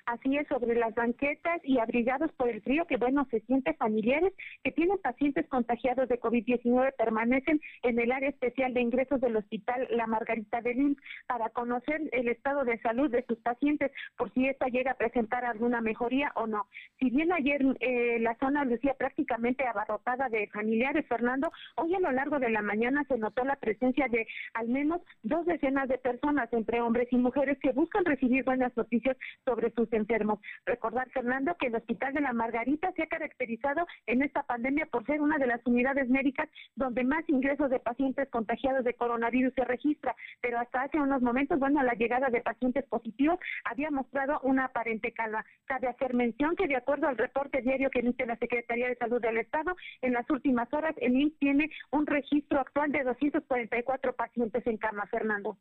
Así es, sobre las banquetas y abrigados por el frío, que bueno, se siente familiares que tienen pacientes contagiados de COVID-19 permanecen en el área especial de ingresos del hospital La Margarita de Lins para conocer el estado de salud de sus pacientes por si esta llega a presentar alguna mejoría o no. Si bien ayer eh, la zona lucía prácticamente abarrotada de familiares, Fernando, hoy a lo largo de la mañana se notó la presencia de al menos dos decenas de personas, entre hombres y mujeres, que buscan recibir buenas noticias sobre sus enfermos. Recordar, Fernando, que el Hospital de la Margarita se ha caracterizado en esta pandemia por ser una de las unidades médicas donde más ingresos de pacientes contagiados de coronavirus se registra, pero hasta hace unos momentos, bueno, la llegada de pacientes positivos había mostrado una aparente calma. Cabe hacer mención que de acuerdo al reporte diario que emite la Secretaría de Salud del Estado, en las últimas horas el INS tiene un registro actual de 244 pacientes en cama, Fernando.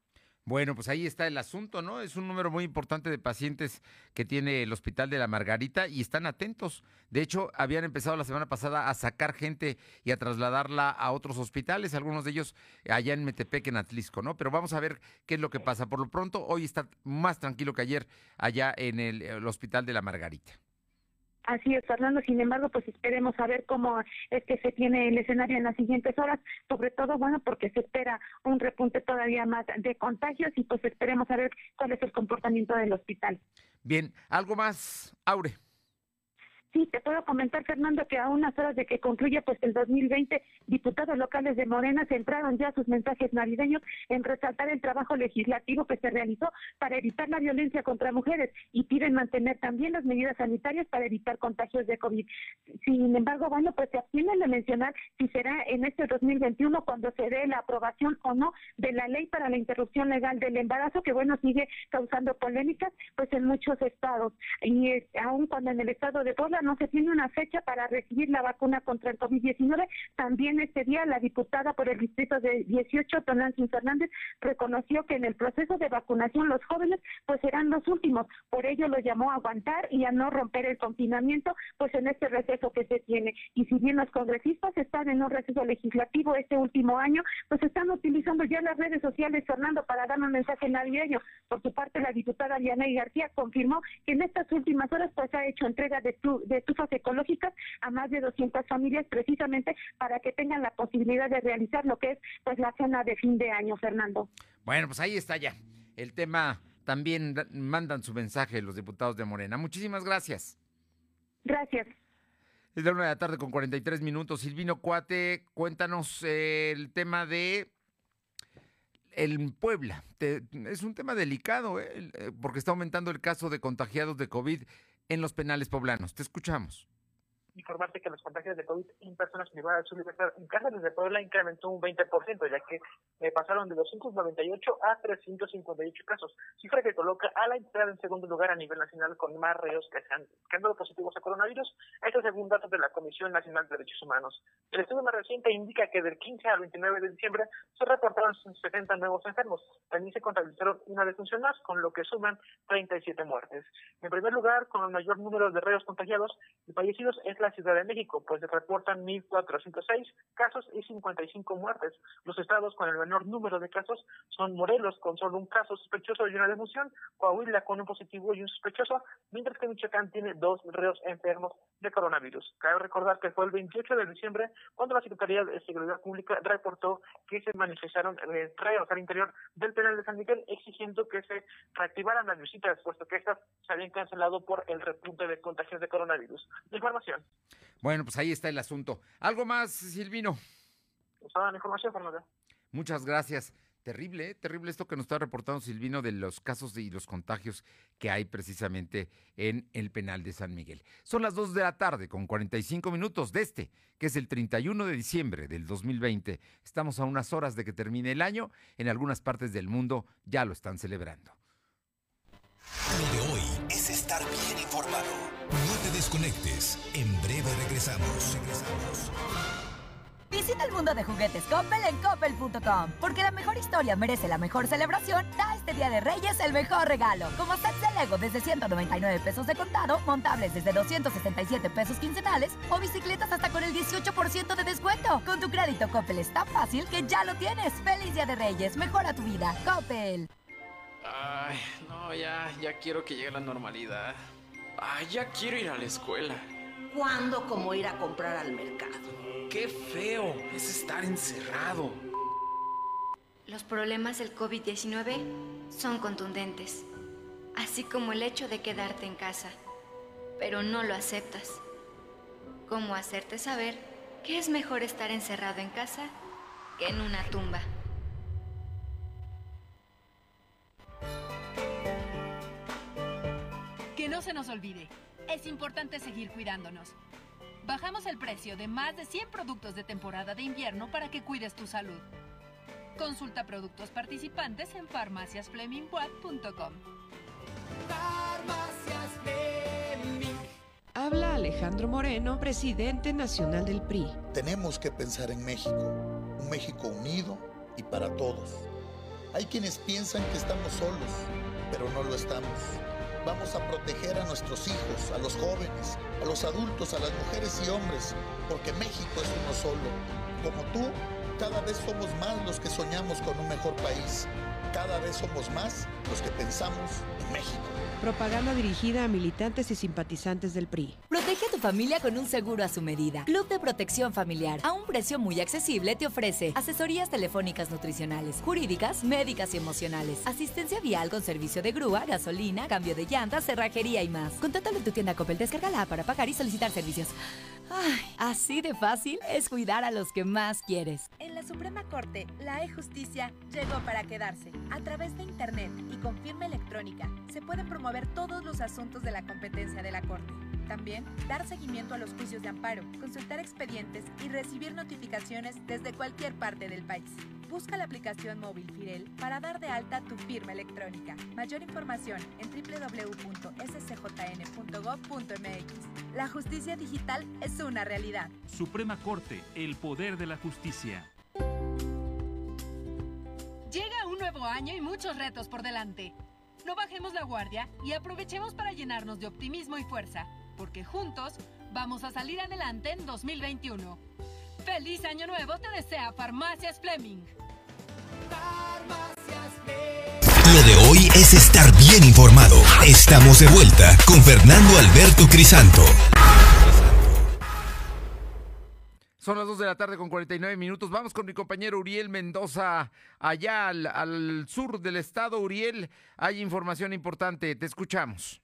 Bueno, pues ahí está el asunto, ¿no? Es un número muy importante de pacientes que tiene el Hospital de la Margarita y están atentos. De hecho, habían empezado la semana pasada a sacar gente y a trasladarla a otros hospitales, algunos de ellos allá en Metepec, en Atlisco, ¿no? Pero vamos a ver qué es lo que pasa. Por lo pronto, hoy está más tranquilo que ayer allá en el, Hospital de la Margarita. Así es, Fernando. Sin embargo, pues esperemos a ver cómo es que se tiene el escenario en las siguientes horas, sobre todo, bueno, porque se espera un repunte todavía más de contagios y pues esperemos a ver cuál es el comportamiento del hospital. Bien, ¿algo más, Aure? Sí, te puedo comentar, Fernando, que a unas horas de que concluya pues el 2020, diputados locales de Morena centraron ya sus mensajes navideños en resaltar el trabajo legislativo que se realizó para evitar la violencia contra mujeres y piden mantener también las medidas sanitarias para evitar contagios de COVID. Sin embargo, bueno, pues se abstienen de mencionar si será en este 2021 cuando se dé la aprobación o no de la ley para la interrupción legal del embarazo, que bueno, sigue causando polémicas pues en muchos estados. Y eh, aún cuando en el estado de Puebla no se tiene una fecha para recibir la vacuna contra el COVID-19. También este día la diputada por el distrito de 18, Tonantzin Fernández, reconoció que en el proceso de vacunación los jóvenes pues serán los últimos. Por ello lo llamó a aguantar y a no romper el confinamiento pues en este receso que se tiene. Y si bien los congresistas están en un receso legislativo este último año, pues están utilizando ya las redes sociales, Fernando, para dar un mensaje navideño. Por su parte, la diputada Diana García confirmó que en estas últimas horas pues ha hecho entrega de, tu, de estufas ecológicas a más de 200 familias precisamente para que tengan la posibilidad de realizar lo que es pues la cena de fin de año, Fernando. Bueno, pues ahí está ya. El tema también mandan su mensaje los diputados de Morena. Muchísimas gracias. Gracias. Es de la una de la tarde con 43 minutos. Silvino Cuate, cuéntanos el tema de el Puebla. es un tema delicado, ¿eh? Eh, porque está aumentando el caso de contagiados de COVID en los penales poblanos. Te escuchamos. Informarte que los contagios de COVID en personas privadas de su libertad en Cárceles de Puebla incrementó un 20%, ya que eh, pasaron de 298 a 358 casos, cifra que coloca a la entrada en segundo lugar a nivel nacional con más reos que, se han, que han dado positivos a coronavirus. Esto según datos de la Comisión Nacional de Derechos Humanos. El estudio más reciente indica que del 15 al 29 de diciembre se reportaron 70 nuevos enfermos. También se contabilizaron una defunción más, con lo que suman 37 muertes. En primer lugar, con el mayor número de reos contagiados y fallecidos es la Ciudad de México, pues reportan 1.406 casos y 55 muertes. Los estados con el menor número de casos son Morelos, con solo un caso sospechoso y una defunción, Coahuila con un positivo y un sospechoso, mientras que Michoacán tiene dos reos enfermos de coronavirus. Cabe recordar que fue el 28 de diciembre cuando la Secretaría de Seguridad Pública reportó que se manifestaron reos al interior del penal de San Miguel exigiendo que se reactivaran las visitas, puesto que estas se habían cancelado por el repunte de contagios de coronavirus. Información. Bueno, pues ahí está el asunto. ¿Algo más, Silvino? Pues la información, Fernando. Muchas gracias. Terrible, ¿eh? terrible esto que nos está reportando Silvino de los casos y los contagios que hay precisamente en el penal de San Miguel. Son las 2 de la tarde con 45 minutos de este, que es el 31 de diciembre del 2020. Estamos a unas horas de que termine el año. En algunas partes del mundo ya lo están celebrando. Lo de hoy es estar bien informado. No te desconectes. En breve regresamos. Regresamos. Visita el mundo de juguetes Coppel en coppel.com, porque la mejor historia merece la mejor celebración. Da este Día de Reyes el mejor regalo, como sets de Lego desde 199 pesos de contado, montables desde 267 pesos quincenales o bicicletas hasta con el 18% de descuento. Con tu crédito Coppel es tan fácil que ya lo tienes. Feliz Día de Reyes, mejora tu vida. Coppel. Ay, no, ya, ya quiero que llegue la normalidad. Ay, ya quiero ir a la escuela. ¿Cuándo como ir a comprar al mercado? Qué feo es estar encerrado. Los problemas del COVID-19 son contundentes, así como el hecho de quedarte en casa, pero no lo aceptas. ¿Cómo hacerte saber que es mejor estar encerrado en casa que en una tumba? Que no se nos olvide, es importante seguir cuidándonos. Bajamos el precio de más de 100 productos de temporada de invierno para que cuides tu salud. Consulta productos participantes en farmaciasflemingwatt.com. Farmacias Fleming. Habla Alejandro Moreno, presidente nacional del PRI. Tenemos que pensar en México, un México unido y para todos. Hay quienes piensan que estamos solos, pero no lo estamos. Vamos a proteger a nuestros hijos, a los jóvenes, a los adultos, a las mujeres y hombres, porque México es uno solo. Como tú, cada vez somos más los que soñamos con un mejor país. Cada vez somos más los que pensamos en México. Propaganda dirigida a militantes y simpatizantes del PRI. Protege a tu familia con un seguro a su medida. Club de Protección Familiar. A un precio muy accesible te ofrece asesorías telefónicas nutricionales, jurídicas, médicas y emocionales, asistencia vial con servicio de grúa, gasolina, cambio de llantas, cerrajería y más. Contáctalo en tu tienda Coppel, descárgala para pagar y solicitar servicios. Ay, así de fácil es cuidar a los que más quieres. En la Suprema Corte, la e-justicia llegó para quedarse. A través de Internet y con firma electrónica, se pueden promover todos los asuntos de la competencia de la Corte. También dar seguimiento a los juicios de amparo, consultar expedientes y recibir notificaciones desde cualquier parte del país. Busca la aplicación móvil Firel para dar de alta tu firma electrónica. Mayor información en www.scjn.gov.mx. La justicia digital es una realidad. Suprema Corte, el poder de la justicia. Llega un nuevo año y muchos retos por delante. No bajemos la guardia y aprovechemos para llenarnos de optimismo y fuerza, porque juntos vamos a salir adelante en 2021. ¡Feliz Año Nuevo te desea Farmacias Fleming! Farmacias Fleming. Lo de hoy es estar bien informado. Estamos de vuelta con Fernando Alberto Crisanto. Son las 2 de la tarde con 49 minutos. Vamos con mi compañero Uriel Mendoza, allá al, al, sur del estado. Uriel, hay información importante. Te escuchamos.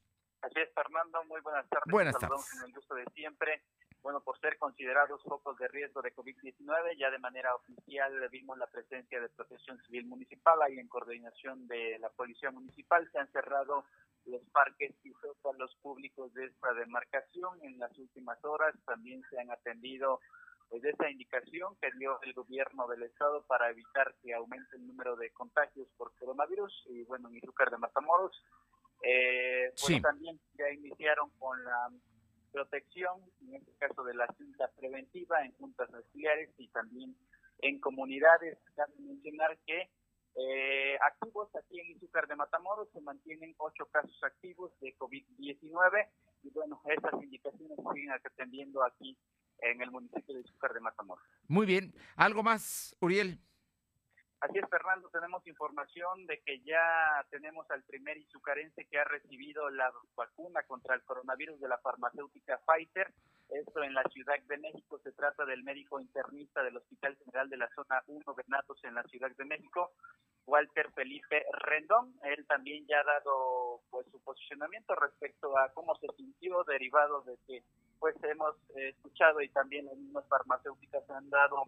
Así es, Fernando. Muy buenas tardes. Buenas tardes. Con el gusto de siempre. Bueno, por ser considerados focos de riesgo de COVID-19, ya de manera oficial vimos la presencia de Protección Civil Municipal y en coordinación de la Policía Municipal se han cerrado los parques y los públicos de esta demarcación. En las últimas horas también se han atendido pues, esa indicación que dio el gobierno del estado para evitar que aumente el número de contagios por coronavirus. Y bueno, en Izúcar de Matamoros, eh, pues también ya iniciaron con la protección, en este caso de la cinta preventiva en juntas auxiliares y también en comunidades. Cabe mencionar que eh, activos aquí en Izúcar de Matamoros se mantienen ocho casos activos de COVID-19 y bueno, esas indicaciones siguen atendiendo aquí en el municipio de Izúcar de Matamoros. Muy bien. ¿Algo más, Uriel? Así es, Fernando, tenemos información de que ya tenemos al primer izucarense que ha recibido la vacuna contra el coronavirus de la farmacéutica Pfizer. Esto en la Ciudad de México. Se trata del médico internista del Hospital General de la Zona 1 Bernatos en la Ciudad de México, Walter Felipe Rendón. Él también ya ha dado pues su posicionamiento respecto a cómo se sintió derivado de que pues hemos escuchado y también las mismas farmacéuticas han dado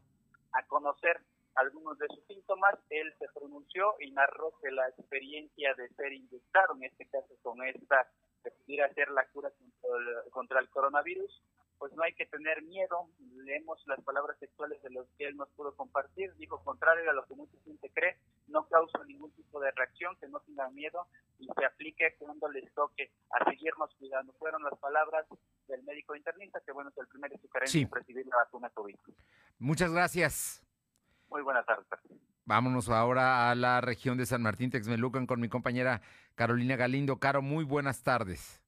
a conocer algunos de sus síntomas. Él se pronunció y narró que la experiencia de ser inyectado, en este caso con esta, de pudiera ser la cura contra el, coronavirus, pues no hay que tener miedo. Leemos las palabras sexuales de los que él nos pudo compartir. Dijo, contrario a lo que mucha gente cree, no causa ningún tipo de reacción, que no tengan miedo y se aplique cuando les toque a seguirnos cuidando. Fueron las palabras del médico internista, que bueno, es el primer sugerencia en recibir la vacuna COVID. Muchas gracias. Muy buenas tardes. Vámonos ahora a la región de San Martín Texmelucan con mi compañera Carolina Galindo. Caro, muy buenas tardes.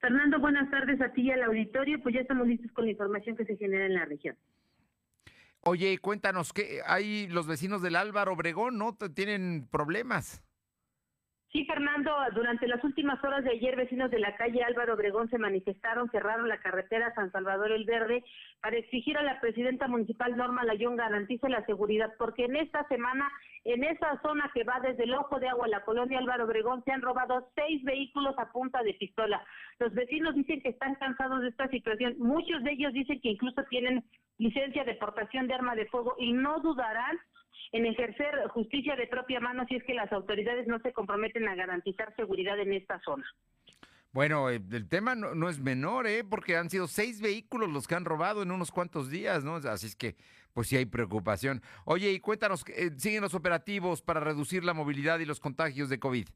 Fernando, buenas tardes a ti y al auditorio. Pues ya estamos listos con la información que se genera en la región. Oye, cuéntanos, que hay los vecinos del Álvaro Obregón, ¿no? Tienen problemas. Sí, Fernando, durante las últimas horas de ayer, vecinos de la calle Álvaro Obregón se manifestaron, cerraron la carretera San Salvador el Verde para exigir a la presidenta municipal Norma Layón garantice la seguridad, porque en esta semana, en esa zona que va desde el Ojo de Agua a la colonia Álvaro Obregón, se han robado seis vehículos a punta de pistola. Los vecinos dicen que están cansados de esta situación. Muchos de ellos dicen que incluso tienen licencia de portación de arma de fuego y no dudarán en ejercer justicia de propia mano si es que las autoridades no se comprometen a garantizar seguridad en esta zona. Bueno, eh, el tema no, es menor, ¿eh? Porque han sido seis vehículos los que han robado en unos cuantos días, ¿no? Así es que, pues sí hay preocupación. Oye, y cuéntanos, eh, ¿siguen los operativos para reducir la movilidad y los contagios de COVID?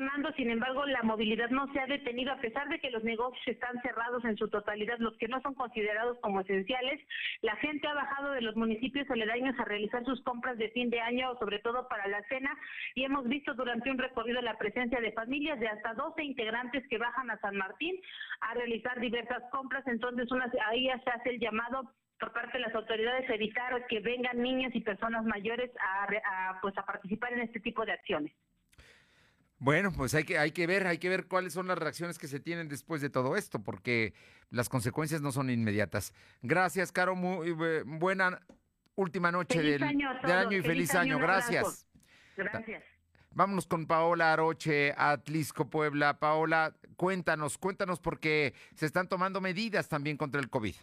Fernando. Sin embargo, la movilidad no se ha detenido a pesar de que los negocios están cerrados en su totalidad, los que no son considerados como esenciales. La gente ha bajado de los municipios aledaños a realizar sus compras de fin de año, sobre todo para la cena, y hemos visto durante un recorrido la presencia de familias de hasta 12 integrantes que bajan a San Martín a realizar diversas compras. Entonces, una, ahí ya se hace el llamado por parte de las autoridades a evitar que vengan niños y personas mayores a, pues a participar en este tipo de acciones. Bueno, pues hay que, hay que ver, hay que ver cuáles son las reacciones que se tienen después de todo esto, porque las consecuencias no son inmediatas. Gracias, Caro, muy buena última noche del año, y feliz, año. Gracias. Gracias. Vámonos con Paola Aroche, Atlisco, Puebla. Paola, cuéntanos, cuéntanos porque se están tomando medidas también contra el COVID.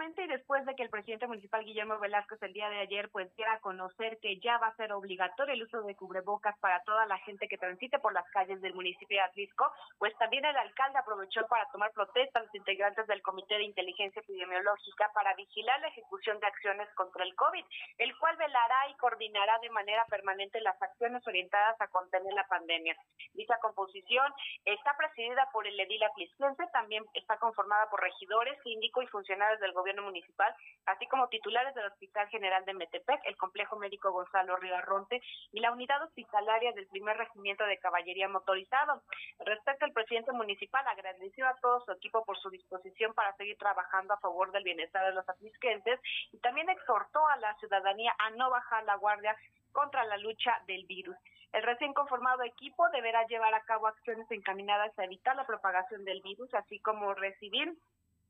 Efectivamente, después de que el presidente municipal Guillermo Velázquez el día de ayer pues diera a conocer que ya va a ser obligatorio el uso de cubrebocas para toda la gente que transite por las calles del municipio de Atlisco, pues también el alcalde aprovechó para tomar protesta a los integrantes del Comité de Inteligencia Epidemiológica para vigilar la ejecución de acciones contra el COVID, el cual velará y coordinará de manera permanente las acciones orientadas a contener la pandemia. Dicha composición está presidida por el edil atlisquense, también está conformada por regidores, síndico y funcionarios del gobierno municipal, así como titulares del Hospital General de Metepec, el Complejo Médico Gonzalo Rigarronte y la unidad hospitalaria del primer regimiento de caballería motorizado. Respecto al presidente municipal, agradeció a todo su equipo por su disposición para seguir trabajando a favor del bienestar de los atlisquenses y también exhortó a la ciudadanía a no bajar la guardia contra la lucha del virus. El recién conformado equipo deberá llevar a cabo acciones encaminadas a evitar la propagación del virus, así como recibir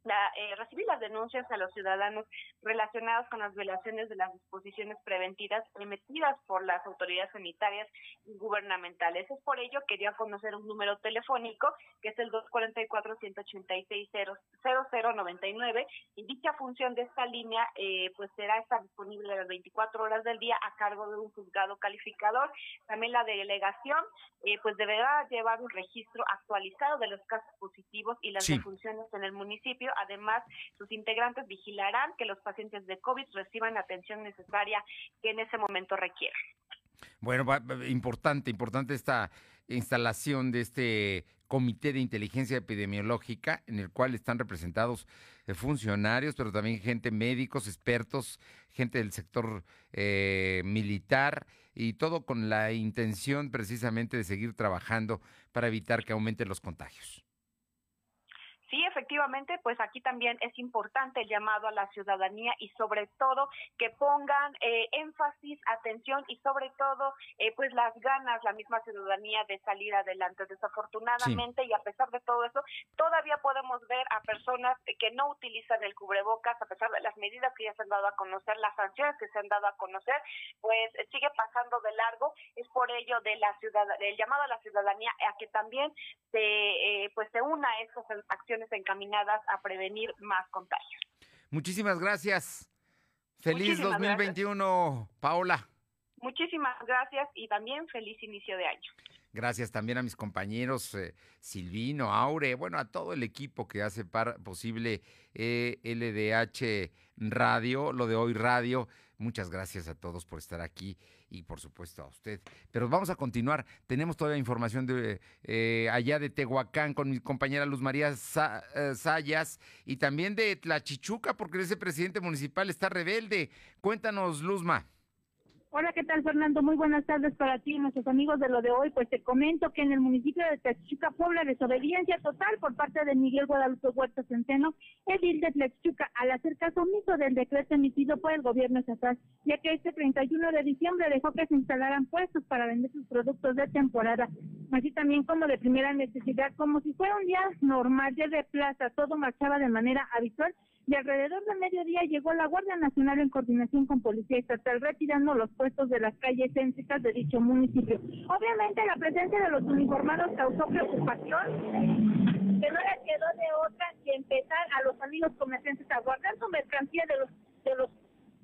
la, eh, recibir las denuncias a los ciudadanos relacionadas con las violaciones de las disposiciones preventivas emitidas por las autoridades sanitarias y gubernamentales. Es por ello que dio a conocer un número telefónico que es el 244-186-0099 y dicha función de esta línea eh, pues será estar disponible las 24 horas del día a cargo de un juzgado calificador. También la delegación eh, pues deberá llevar un registro actualizado de los casos positivos y las Sí. defunciones en el municipio. Además, sus integrantes vigilarán que los pacientes de COVID reciban la atención necesaria que en ese momento requieran. Bueno, importante, importante esta instalación de este comité de inteligencia epidemiológica en el cual están representados eh, funcionarios, pero también gente médicos, expertos, gente del sector eh, militar y todo con la intención precisamente de seguir trabajando para evitar que aumenten los contagios. Sí, efectivamente, pues aquí también es importante el llamado a la ciudadanía y sobre todo que pongan eh, énfasis, atención y sobre todo eh, pues las ganas, la misma ciudadanía de salir adelante. Desafortunadamente y a pesar de todo eso, todavía podemos ver a personas que no utilizan el cubrebocas a pesar de las medidas que ya se han dado a conocer, las sanciones que se han dado a conocer, pues sigue pasando de largo. Es por ello de la ciudad, el llamado a la ciudadanía a que también se eh, pues se una a estas acciones encaminadas a prevenir más contagios. Muchísimas gracias. Feliz Muchísimas 2021, Paola. Muchísimas gracias y también feliz inicio de año. Gracias también a mis compañeros eh, Silvino, Aure, bueno, a todo el equipo que hace posible eh, LDH Radio, lo de hoy Radio. Muchas gracias a todos por estar aquí y por supuesto a usted. Pero vamos a continuar. Tenemos todavía información de eh, allá de Tehuacán con mi compañera Luz María eh, Sayas y también de Tlachichuca porque ese presidente municipal está rebelde. Cuéntanos, Luzma. Hola, ¿qué tal, Fernando? Muy buenas tardes para ti y nuestros amigos de lo de hoy. Pues te comento que en el municipio de Tlaxchuca, Puebla, desobediencia total por parte de Miguel Guadalupe Huerta Centeno, edil de Tlaxchuca, al hacer caso omiso del decreto emitido por el gobierno estatal, ya que este 31 de diciembre dejó que se instalaran puestos para vender sus productos de temporada, así también como de primera necesidad, como si fuera un día normal, de plaza, todo marchaba de manera habitual y alrededor del mediodía llegó la Guardia Nacional en coordinación con Policía Estatal retirando los puestos de las calles céntricas de dicho municipio. Obviamente la presencia de los uniformados causó preocupación, que no les quedó de otra que empezar a los amigos comerciantes a guardar su mercancía de los de los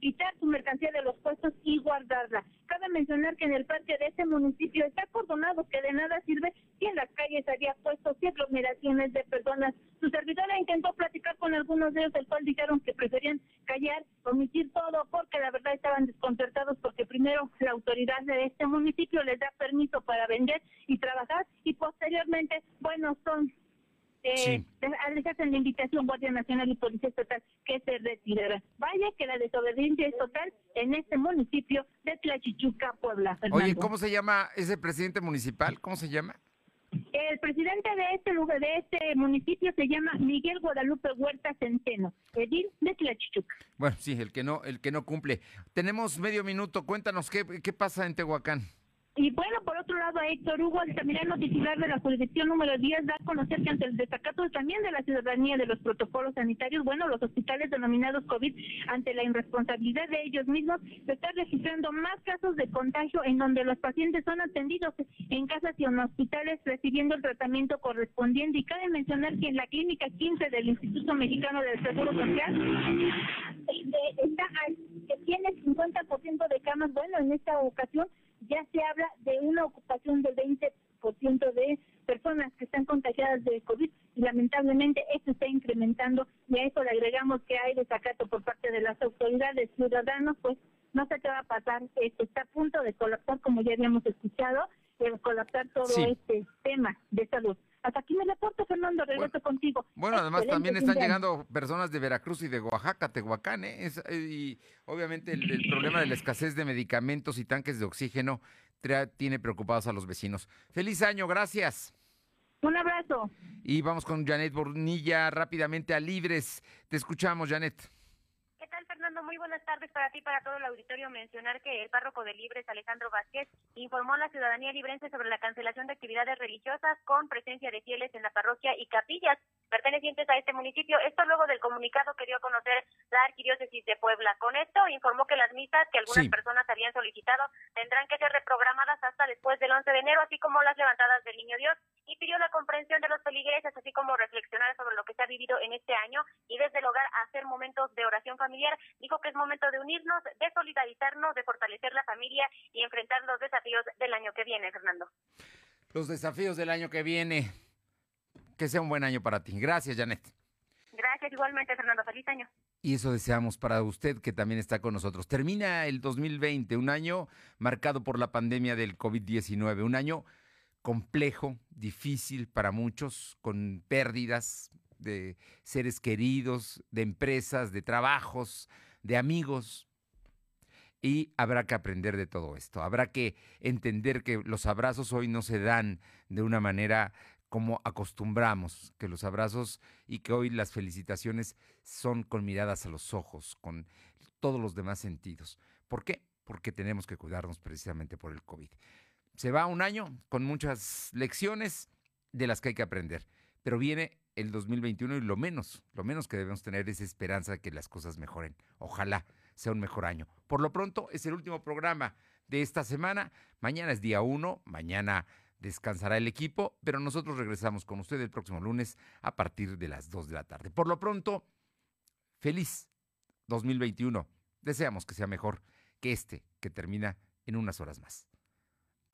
quitar su mercancía de los puestos y guardarla. Cabe mencionar que en el parque de este municipio está acordonado que de nada sirve si en las calles había puestos y aglomeraciones de personas. Su servidora intentó platicar con algunos de ellos, el cual dijeron que preferían callar, omitir todo, porque la verdad estaban desconcertados porque primero la autoridad de este municipio les da permiso para vender y trabajar y posteriormente, bueno, son eh, les hacen la invitación Guardia Nacional y Policía Estatal que se retiraran. Vaya que la desobediencia es total en este municipio de Tlachichuca, Puebla. Oye. ¿cómo se llama ese presidente municipal? ¿Cómo se llama? El presidente de este lugar, de este municipio, se llama Miguel Guadalupe Huerta Centeno, edil de Tlachichuca. Bueno, sí, el que no, el que no cumple. Tenemos medio minuto. Cuéntanos qué, qué pasa en Tehuacán. Y bueno, por otro lado, Héctor Hugo, Altamirano, titular de la jurisdicción número 10, da a conocer que ante el desacato también de la ciudadanía de los protocolos sanitarios, bueno, los hospitales denominados COVID, ante la irresponsabilidad de ellos mismos, se está registrando más casos de contagio en donde los pacientes son atendidos en casas y en hospitales recibiendo el tratamiento correspondiente. Y cabe mencionar que en la clínica 15 del Instituto Mexicano del Seguro Social eh, está que tiene 50% de camas. Bueno, en esta ocasión ya se habla de una ocupación del 20% de personas que están contagiadas de COVID y lamentablemente esto está incrementando y a eso le agregamos que hay desacato por parte de las autoridades ciudadanos, pues no sé qué va a pasar, esto está a punto de colapsar como ya habíamos escuchado, de colapsar todo Sí. este tema de salud. Hasta aquí me reporto, Fernando, regreso contigo. Bueno, además Excelente también están llegando personas de Veracruz y de Oaxaca, Tehuacán, ¿eh? Es- eh, y obviamente el, el problema de la escasez de medicamentos y tanques de oxígeno tra- tiene preocupados a los vecinos. Feliz año, gracias. Un abrazo. Y vamos con Janet Bornilla rápidamente a Libres. Te escuchamos, Janet. ¿Qué tal, Fernando? Muy buenas tardes para ti y para todo el auditorio. Mencionar que el párroco de Libres, Alejandro Vázquez, informó a la ciudadanía librense sobre la cancelación de actividades religiosas con presencia de fieles en la parroquia y capillas. pertenecientes a este municipio. Esto luego del comunicado que dio a conocer la Arquidiócesis de Puebla. Con esto informó que las misas que algunas Sí. personas habían solicitado tendrán que ser reprogramadas hasta después del 11 de enero, así como las levantadas del Niño Dios, y pidió la comprensión de los feligreses, así como reflexionar sobre lo que se ha vivido en este año y desde el hogar hacer momentos de oración familiar. Dijo que es momento de unirnos, de solidarizarnos, de fortalecer la familia y enfrentar los desafíos del año que viene, Fernando. Los desafíos del año que viene. Que sea un buen año para ti. Gracias, Janet. Gracias igualmente, Fernando. Feliz año. Y eso deseamos para usted que también está con nosotros. Termina el 2020, un año marcado por la pandemia del COVID-19, un año complejo, difícil para muchos, con pérdidas de seres queridos, de empresas, de trabajos, de amigos. Y habrá que aprender de todo esto. Habrá que entender que los abrazos hoy no se dan de una manera como acostumbramos, que los abrazos y que hoy las felicitaciones son con miradas a los ojos, con todos los demás sentidos. ¿Por qué? Porque tenemos que cuidarnos precisamente por el COVID. Se va un año con muchas lecciones de las que hay que aprender, pero viene el 2021 y lo menos, lo menos que debemos tener es esperanza de que las cosas mejoren. Ojalá sea un mejor año. Por lo pronto, es el último programa de esta semana. Mañana es día uno, mañana descansará el equipo, pero nosotros regresamos con usted el próximo lunes a partir de las 2 de la tarde. Por lo pronto, feliz 2021. Deseamos que sea mejor que este que termina en unas horas más.